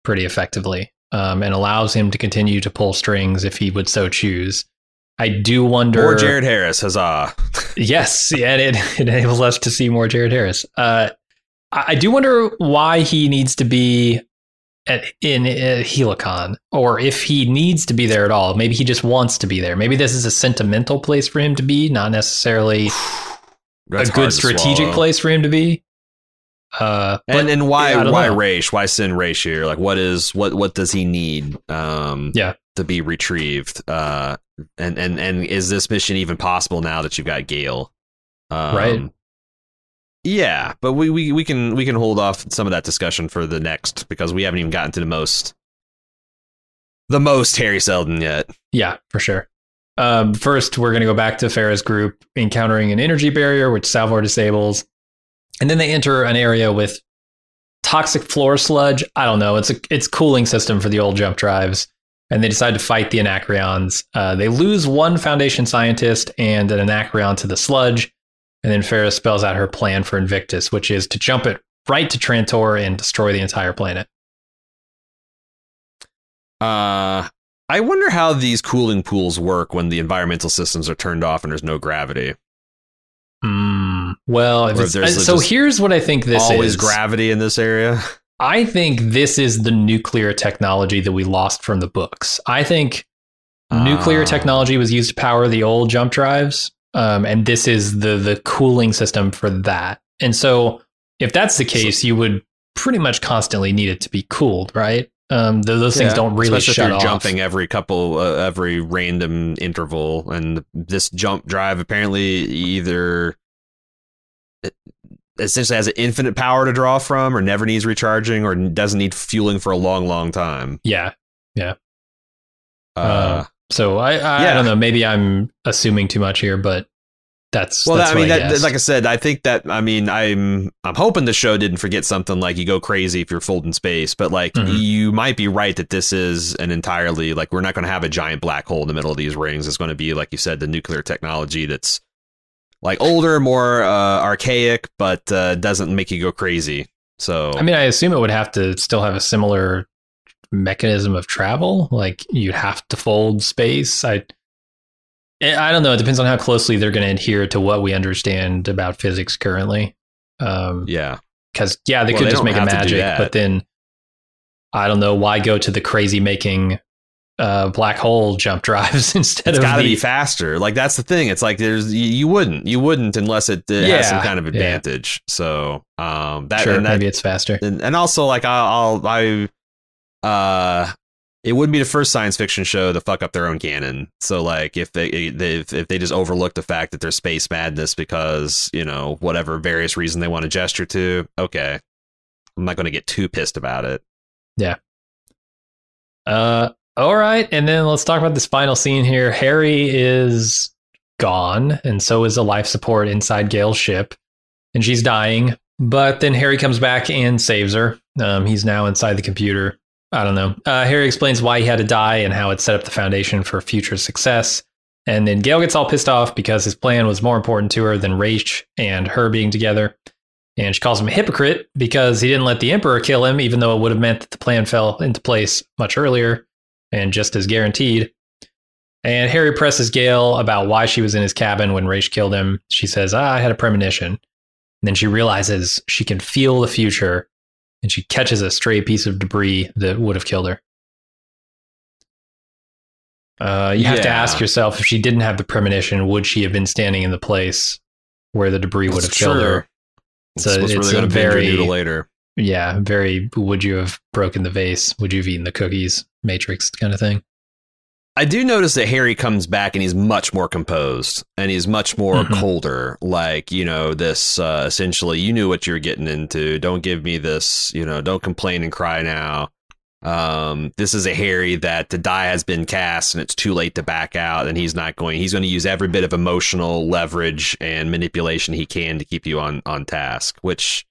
pretty effectively um, and allows him to continue to pull strings if he would so choose. I do wonder. More Jared Harris, huzzah! yes, yeah, it, it enables us to see more Jared Harris. Uh, I do wonder why he needs to be at, in at Helicon, or if he needs to be there at all. Maybe he just wants to be there. Maybe this is a sentimental place for him to be, not necessarily a good strategic place for him to be. Uh, and and why yeah, why know. Raych? Why send Raych here? Like, what is what what does he need? Um, yeah, to be retrieved. Uh, and and and is this mission even possible now that you've got Gaal? Um, right. Yeah, but we, we we can we can hold off some of that discussion for the next because we haven't even gotten to the most the most Hari Seldon yet. Yeah, for sure. Um, first, we're going to go back to Phara's group encountering an energy barrier, which Salvor disables. And then they enter an area with toxic floor sludge. I don't know. It's a it's cooling system for the old jump drives, and they decide to fight the Anacreons. Uh, they lose one Foundation scientist and an Anacreon to the sludge, and then Phara spells out her plan for Invictus, which is to jump it right to Trantor and destroy the entire planet. Uh, I wonder how these cooling pools work when the environmental systems are turned off and there's no gravity. Mm, well, if it's, there's uh, so here's what I think this Always is. gravity in this area. I think this is the nuclear technology that we lost from the books. I think nuclear Ah. technology was used to power the old jump drives, um, and this is the the cooling system for that. And so, if that's the case, you would pretty much constantly need it to be cooled, right? Um, th- those things Yeah, don't really especially shut if you're off. jumping every couple, uh, every random interval, and this jump drive apparently either it essentially has an infinite power to draw from, or never needs recharging, or doesn't need fueling for a long, long time. Yeah. Uh, Uh, So I, I, I don't know. Maybe I'm assuming too much here, but that's well, that's that, I mean, what that, like I said, I think that I mean, I'm I'm hoping the show didn't forget something like you go crazy if you're full in space, but like Mhm. you might be right that this is an entirely like we're not going to have a giant black hole in the middle of these rings. It's going to be like you said, the nuclear technology that's like older, more uh, archaic, but uh, doesn't make you go crazy. So I mean, I assume it would have to still have a similar mechanism of travel. Like you'd have to fold space. I, eh, I don't know. It depends on how closely they're going to adhere to what we understand about physics currently. Um, yeah, because yeah, they Well, could they just make a have to do magic, but then I don't know why go to the crazy making uh, black hole jump drives instead it's of got to be faster. Like that's the thing. It's like there's you, you wouldn't you wouldn't unless it, uh, has some kind of yeah. advantage. So um, that sure and that, maybe it's faster. and, and also like I'll, I'll I uh it wouldn't be the first science fiction show to fuck up their own canon. So like if they, they if, if they just overlook the fact that there's space madness because you know whatever various reason they want to gesture to, okay, I'm not going to get too pissed about it. Yeah. Uh, all right, and then let's talk about this final scene here. Hari is gone, and so is the life support inside Gaal's ship, and she's dying. But then Hari comes back and saves her. Um, he's now inside the computer. I don't know. Uh, Hari explains why he had to die and how it set up the foundation for future success. And then Gaal gets all pissed off because his plan was more important to her than Raych and her being together. And she calls him a hypocrite because he didn't let the Emperor kill him, even though it would have meant that the plan fell into place much earlier and just as guaranteed. And Hari presses Gaal about why she was in his cabin when Raych killed him. She says, ah, I had a premonition. And then she realizes she can feel the future and she catches a stray piece of debris that would have killed her. Uh, you have to ask yourself if she didn't have the premonition, would she have been standing in the place where the debris would have killed her? It's, So what's it's really a very- very later. Yeah, very. Would you have broken the vase? Would you have eaten the cookies? Matrix kind of thing. I do notice that Hari comes back and he's much more composed and he's much more Mhm. colder. Like, you know, this uh, essentially, you knew what you're getting into. Don't give me this, you know, don't complain and cry now. Um, this is a Hari that the die has been cast and it's too late to back out, and he's not going. He's going to use every bit of emotional leverage and manipulation he can to keep you on on task. Which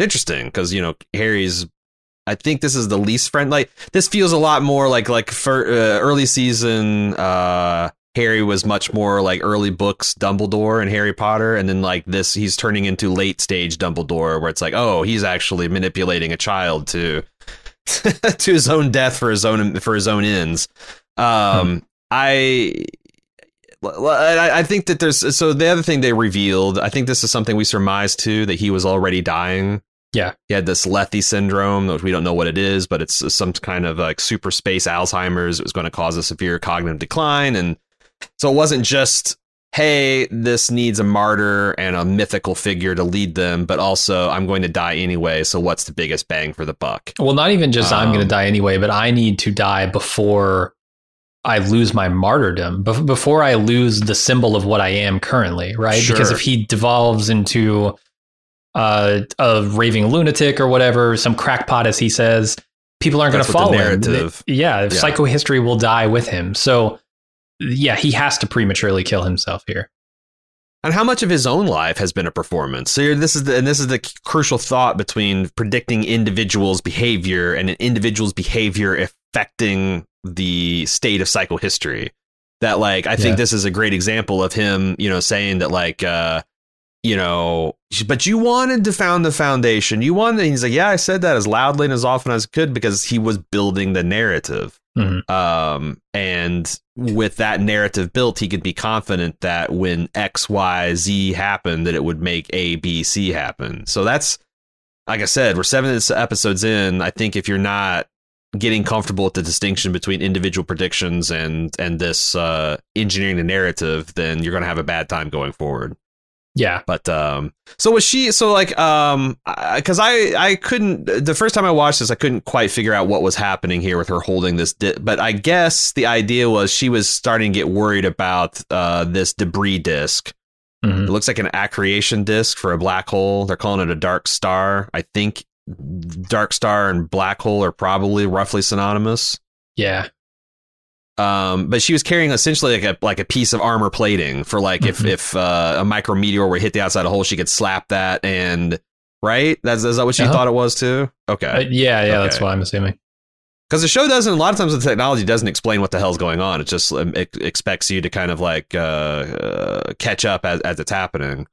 it's interesting because you know Hari's I think this is the least friend. Like this feels a lot more like like for uh, early season. Uh, Hari was much more like early books Dumbledore and Harry Potter, and then like this, he's turning into late stage Dumbledore, where it's like, oh, he's actually manipulating a child to to his own death for his own for his own ends. Um, I. I I think that there's so the other thing they revealed. I think this is something we surmised too that he was already dying Yeah. he had this Lethe syndrome, which we don't know what it is, but it's some kind of like super space Alzheimer's. It was going to cause a severe cognitive decline, and so it wasn't just hey, this needs a martyr and a mythical figure to lead them, but also I'm going to die anyway. So what's the biggest bang for the buck? Well, not even just I'm going to Um, die anyway, but I need to die before I lose my martyrdom, before I lose the symbol of what I am currently, right? Because if he devolves into uh, a raving lunatic or whatever, some crackpot, as he says, people aren't going to follow him. Yeah, Yeah. psychohistory will die with him. So, yeah, he has to prematurely kill himself here. and how much of his own life has been a performance. So this is the, and this is the crucial thought between predicting individuals' behavior and an individual's behavior affecting the state of psychohistory. That like I think Yeah. this is a great example of him, you know, saying that like uh you know, but you wanted to found the foundation. You wanted, he's like, yeah, I said that as loudly and as often as I could because he was building the narrative. Mhm. Um, and with that narrative built, he could be confident that when X, Y, Z happened, that it would make A, B, C happen. So that's, like I said, we're seven episodes in. I think if you're not getting comfortable with the distinction between individual predictions and and this uh, engineering the narrative, then you're going to have a bad time going forward. Yeah. But um, so was she? So like um, because I, I couldn't the first time I watched this, I couldn't quite figure out what was happening here with her holding this. Di- but I guess the idea was she was starting to get worried about uh this debris disk. Mhm. It looks like an accretion disk for a black hole. They're calling it a dark star. I think dark star and black hole are probably roughly synonymous. Yeah. Um, but she was carrying essentially like a like a piece of armor plating for like if Mhm. if uh, a micrometeor were hit the outside of a hole, she could slap that and right. That's is that what she Uh-huh. thought it was too? Uh, Okay, yeah. Yeah. That's what I'm assuming. because the show doesn't. A lot of times the technology doesn't explain what the hell's going on. It just um, it expects you to kind of like uh, uh, catch up as as it's happening.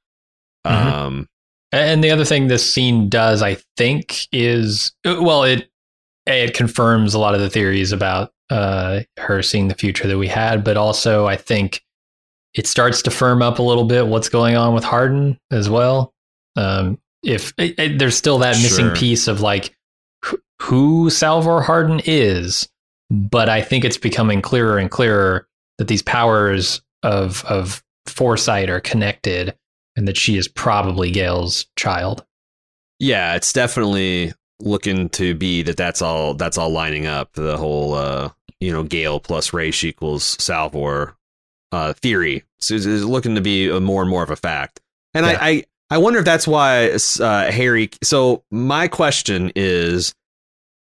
Mhm. Um, And the other thing this scene does, I think, is well, it it confirms a lot of the theories about uh, her seeing the future that we had, but also I think it starts to firm up a little bit what's going on with Hardin as well. Um, if it, it- there's still that missing Sure. piece of like wh- who Salvor Hardin is, but I think it's becoming clearer and clearer that these powers of of foresight are connected and that she is probably Gaal's child. yeah, it's definitely looking to be that that's all that's all lining up. The whole uh, you know Gaal plus Raych equals Salvor uh, theory so is, looking to be a more and more of a fact. And Yeah. I, I I wonder if that's why uh, Hari. So my question is.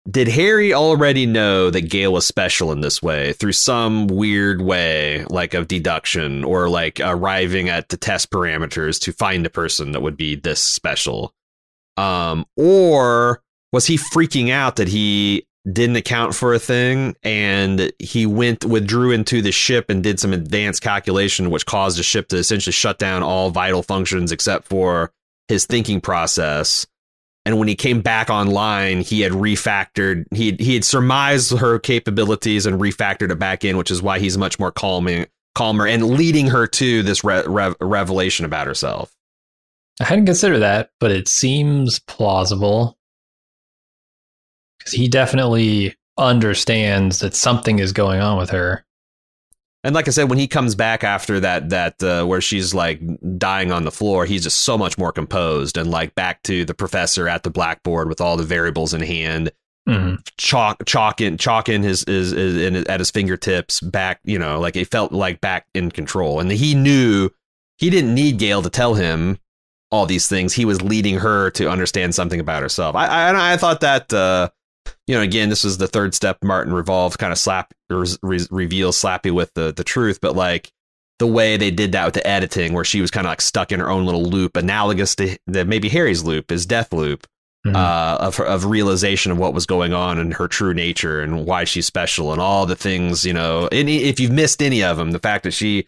Did Hari already know that Gaal was special in this way through some weird way, like of deduction or like arriving at the test parameters to find a person that would be this special? Um, or was he freaking out that he didn't account for a thing and he went withdrew into the ship and did some advanced calculation which caused the ship to essentially shut down all vital functions except for his thinking process? And when he came back online he had refactored he he had surmised her capabilities and refactored it back in which is why he's much more calming calmer and leading her to this re- rev- revelation about herself. I hadn't considered that, but it seems plausible because he definitely understands that something is going on with her. And like I said, when he comes back after that, that uh, where she's like dying on the floor, he's just so much more composed and like back to the professor at the blackboard with all the variables in hand, Mhm. chalk, chalking, chalking his is in, at his fingertips. Back, you know, like it felt like back in control, and he knew he didn't need Gaal to tell him all these things. He was leading her to understand something about herself. I I, I thought that. Uh, you know, again, this was the third step. Martin revolved, kind of slap re- re- reveal slappy with the the truth, but like the way they did that with the editing, where she was kind of like stuck in her own little loop, analogous to the, maybe Hari's loop, his death loop, Mhm. uh, of of realization of what was going on and her true nature and why she's special and all the things. You know, any if you've missed any of them, the fact that she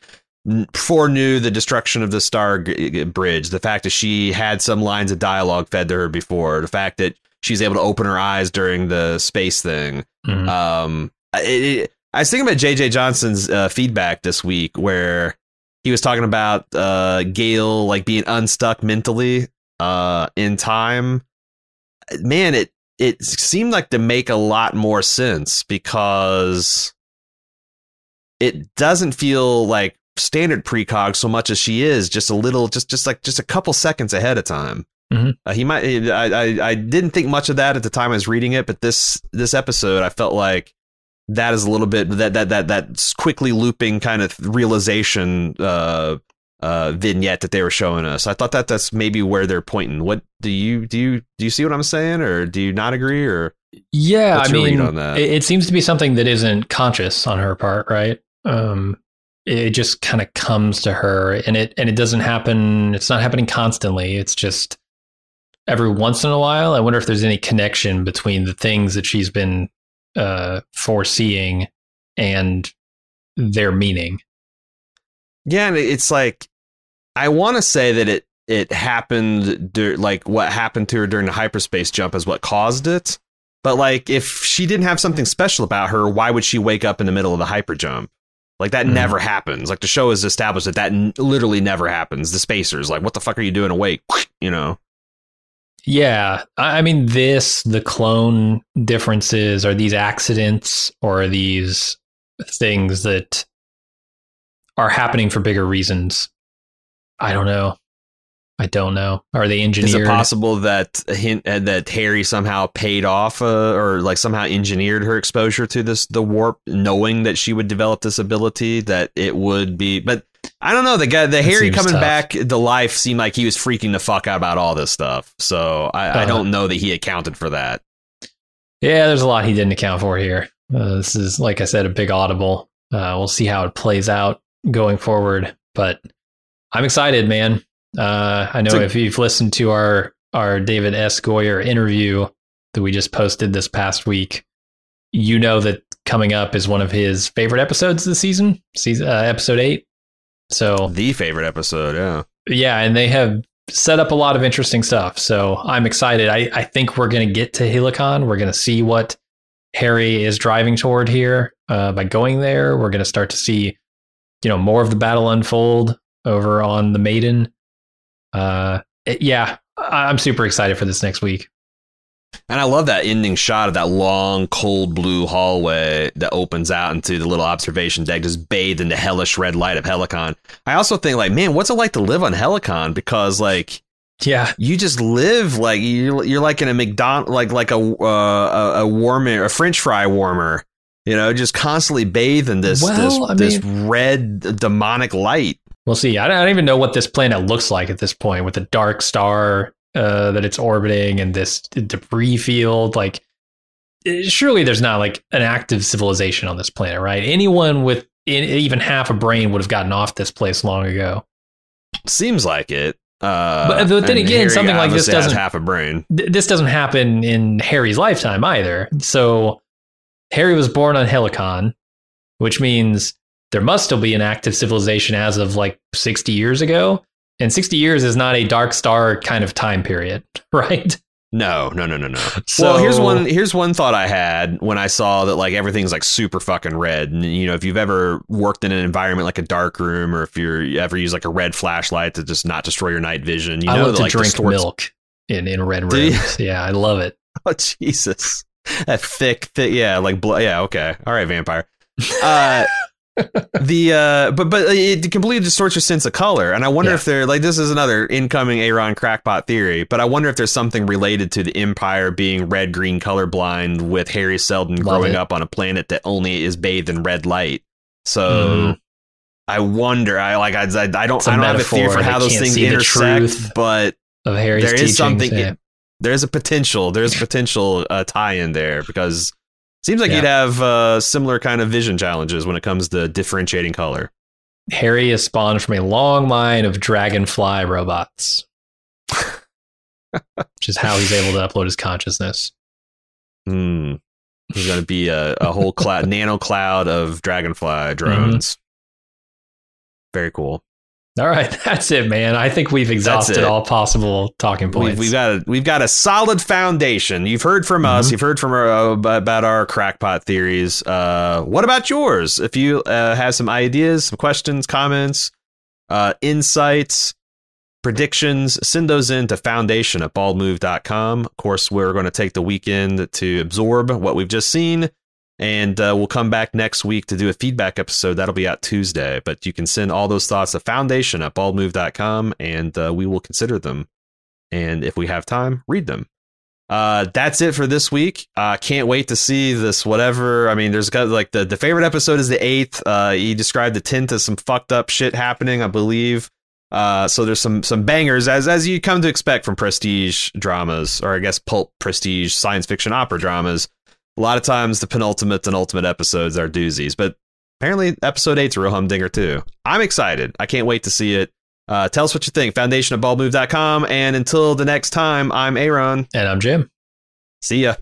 foreknew the destruction of the Star G- G- Bridge, the fact that she had some lines of dialogue fed to her before, the fact that she's able to open her eyes during the space thing. Mhm. Um, it, it, I was thinking about JJ Johnson's uh, feedback this week where he was talking about uh, Gaal like being unstuck mentally uh, in time. Man, it it seemed like to make a lot more sense because it doesn't feel like standard precog so much as she is just a little just just like just a couple seconds ahead of time. Mhm. Uh, he might. I, I I didn't think much of that at the time I was reading it, but this this episode I felt like that is a little bit that that that that quickly looping kind of realization uh uh vignette that they were showing us. I thought that that's maybe where they're pointing. What do you do you do you see what I'm saying or do you not agree or Yeah, I mean, on that? It, it seems to be something that isn't conscious on her part, right? Um, it just kind of comes to her and it and it doesn't happen it's not happening constantly it's just every once in a while i wonder if there's any connection between the things that she's been uh foreseeing and their meaning Yeah, and it's like I want to say that it it happened dur- like what happened to her during the hyperspace jump is what caused it. But like if she didn't have something special about her, why would she wake up in the middle of the hyper jump? Like that Mhm. never happens. Like the show has established that that n- literally never happens. The spacers, like, what the fuck are you doing awake? You know? Yeah i mean this the clone differences are these accidents or are these things that are happening for bigger reasons? I don't know i don't know are they Is it possible that hint uh, that Hari somehow paid off uh, or like somehow engineered her exposure to this the warp, knowing that she would develop this ability that it would be? But I don't know. The guy, the That Hari coming tough. back to life seemed like he was freaking the fuck out about all this stuff. So I, I Uh. don't know that he accounted for that. Yeah, there's a lot he didn't account for here. Uh, this is, like I said, a big audible. Uh, we'll see how it plays out going forward, but I'm excited, man. Uh, I know So- if you've listened to our our David S. Goyer interview that we just posted this past week, you know that coming up is one of his favorite episodes this season, season uh, episode eight. So The favorite episode, yeah. yeah, and they have set up a lot of interesting stuff. So I'm excited. I, I think we're going to get to Helicon. We're going to see what Hari is driving toward here uh, by going there. We're going to start to see, you know, more of the battle unfold over on the Maiden. Uh, it- yeah, I'm super excited for this next week. And I love that ending shot of that long, cold blue hallway that opens out into the little observation deck, just bathed in the hellish red light of Helicon. I also think, like, man, what's it like to live on Helicon? Because, like, Yeah, you just live like you're, you're like in a McDonald, like like a uh, a, warmer, a French fry warmer. You know, just constantly bathed in this Well, this I this red demonic light. We'll see. I don't, I don't even know what this planet looks like at this point with the dark star uh, that it's orbiting and this debris field. Like, surely there's not like an active civilization on this planet, right? Anyone with in, even half a brain would have gotten off this place long ago. Seems like it. Uh, But- but then again, Hari something like this doesn't- half a brain. Th- this doesn't happen in Hari's lifetime either. So Hari was born on Helicon, which means there must still be an active civilization as of like 60 years ago. And 60 years is not a dark star kind of time period, right? No, no, no, no, no. So- well, here's one. Here's one thought I had when I saw that like everything's like super fucking red. And you know, if you've ever worked in an environment like a dark room, or if you're you ever use like a red flashlight to just not destroy your night vision, you I know love that to like drink distorts- milk in, in red rooms. Yeah, I love it. Oh Jesus, that thick, thick, yeah, like blood. Yeah, okay, all right, vampire. Uh, the uh, but but it completely distorts your sense of color, and I wonder Yeah. if there like this is another incoming Aaron crackpot theory, but I wonder if there's something related to the Empire being red green colorblind with Hari Seldon Love growing it. up on a planet that only is bathed in red light. So. Mhm. I wonder. I like. I, I, I don't. I don't have a theory for how those things intersect, but there is teachings. something yeah. there's a potential there's a potential uh, tie-in there because seems like Yeah. you'd have uh, similar kind of vision challenges when it comes to differentiating color. Hari is spawned from a long line of dragonfly robots, which is how he's able to upload his consciousness. hmm. There's going to be a, a whole cloud nano cloud of dragonfly drones. Very cool All right, that's it, man. I think we've exhausted all possible talking points. we've, we've got a, we've got a solid foundation. You've heard from us. Mhm. you've heard from our, uh, about our crackpot theories. Uh, what about yours? If you uh, have some ideas some questions comments uh, insights predictions send those in to foundation at baldmove.com of course we're going to take the weekend to absorb what we've just seen and uh, we'll come back next week to do a feedback episode that'll be out tuesday but you can send all those thoughts to foundation at baldmove.com and uh, we will consider them and if we have time read them uh, that's it for this week. Uh, can't wait to see this. Whatever. I mean, there's got like the, the favorite episode is the eighth. Uh, he described the tint as some fucked up shit happening, I believe. Uh, so there's some some bangers as as you come to expect from prestige dramas, or I guess pulp prestige science fiction opera dramas. A lot of times the penultimate and ultimate episodes are doozies, but apparently episode eight's a real humdinger too. I'm excited. I can't wait to see it. Uh, tell us what you think. Foundation at baldmove.com. And until the next time, I'm Aaron. And I'm Jim. See ya.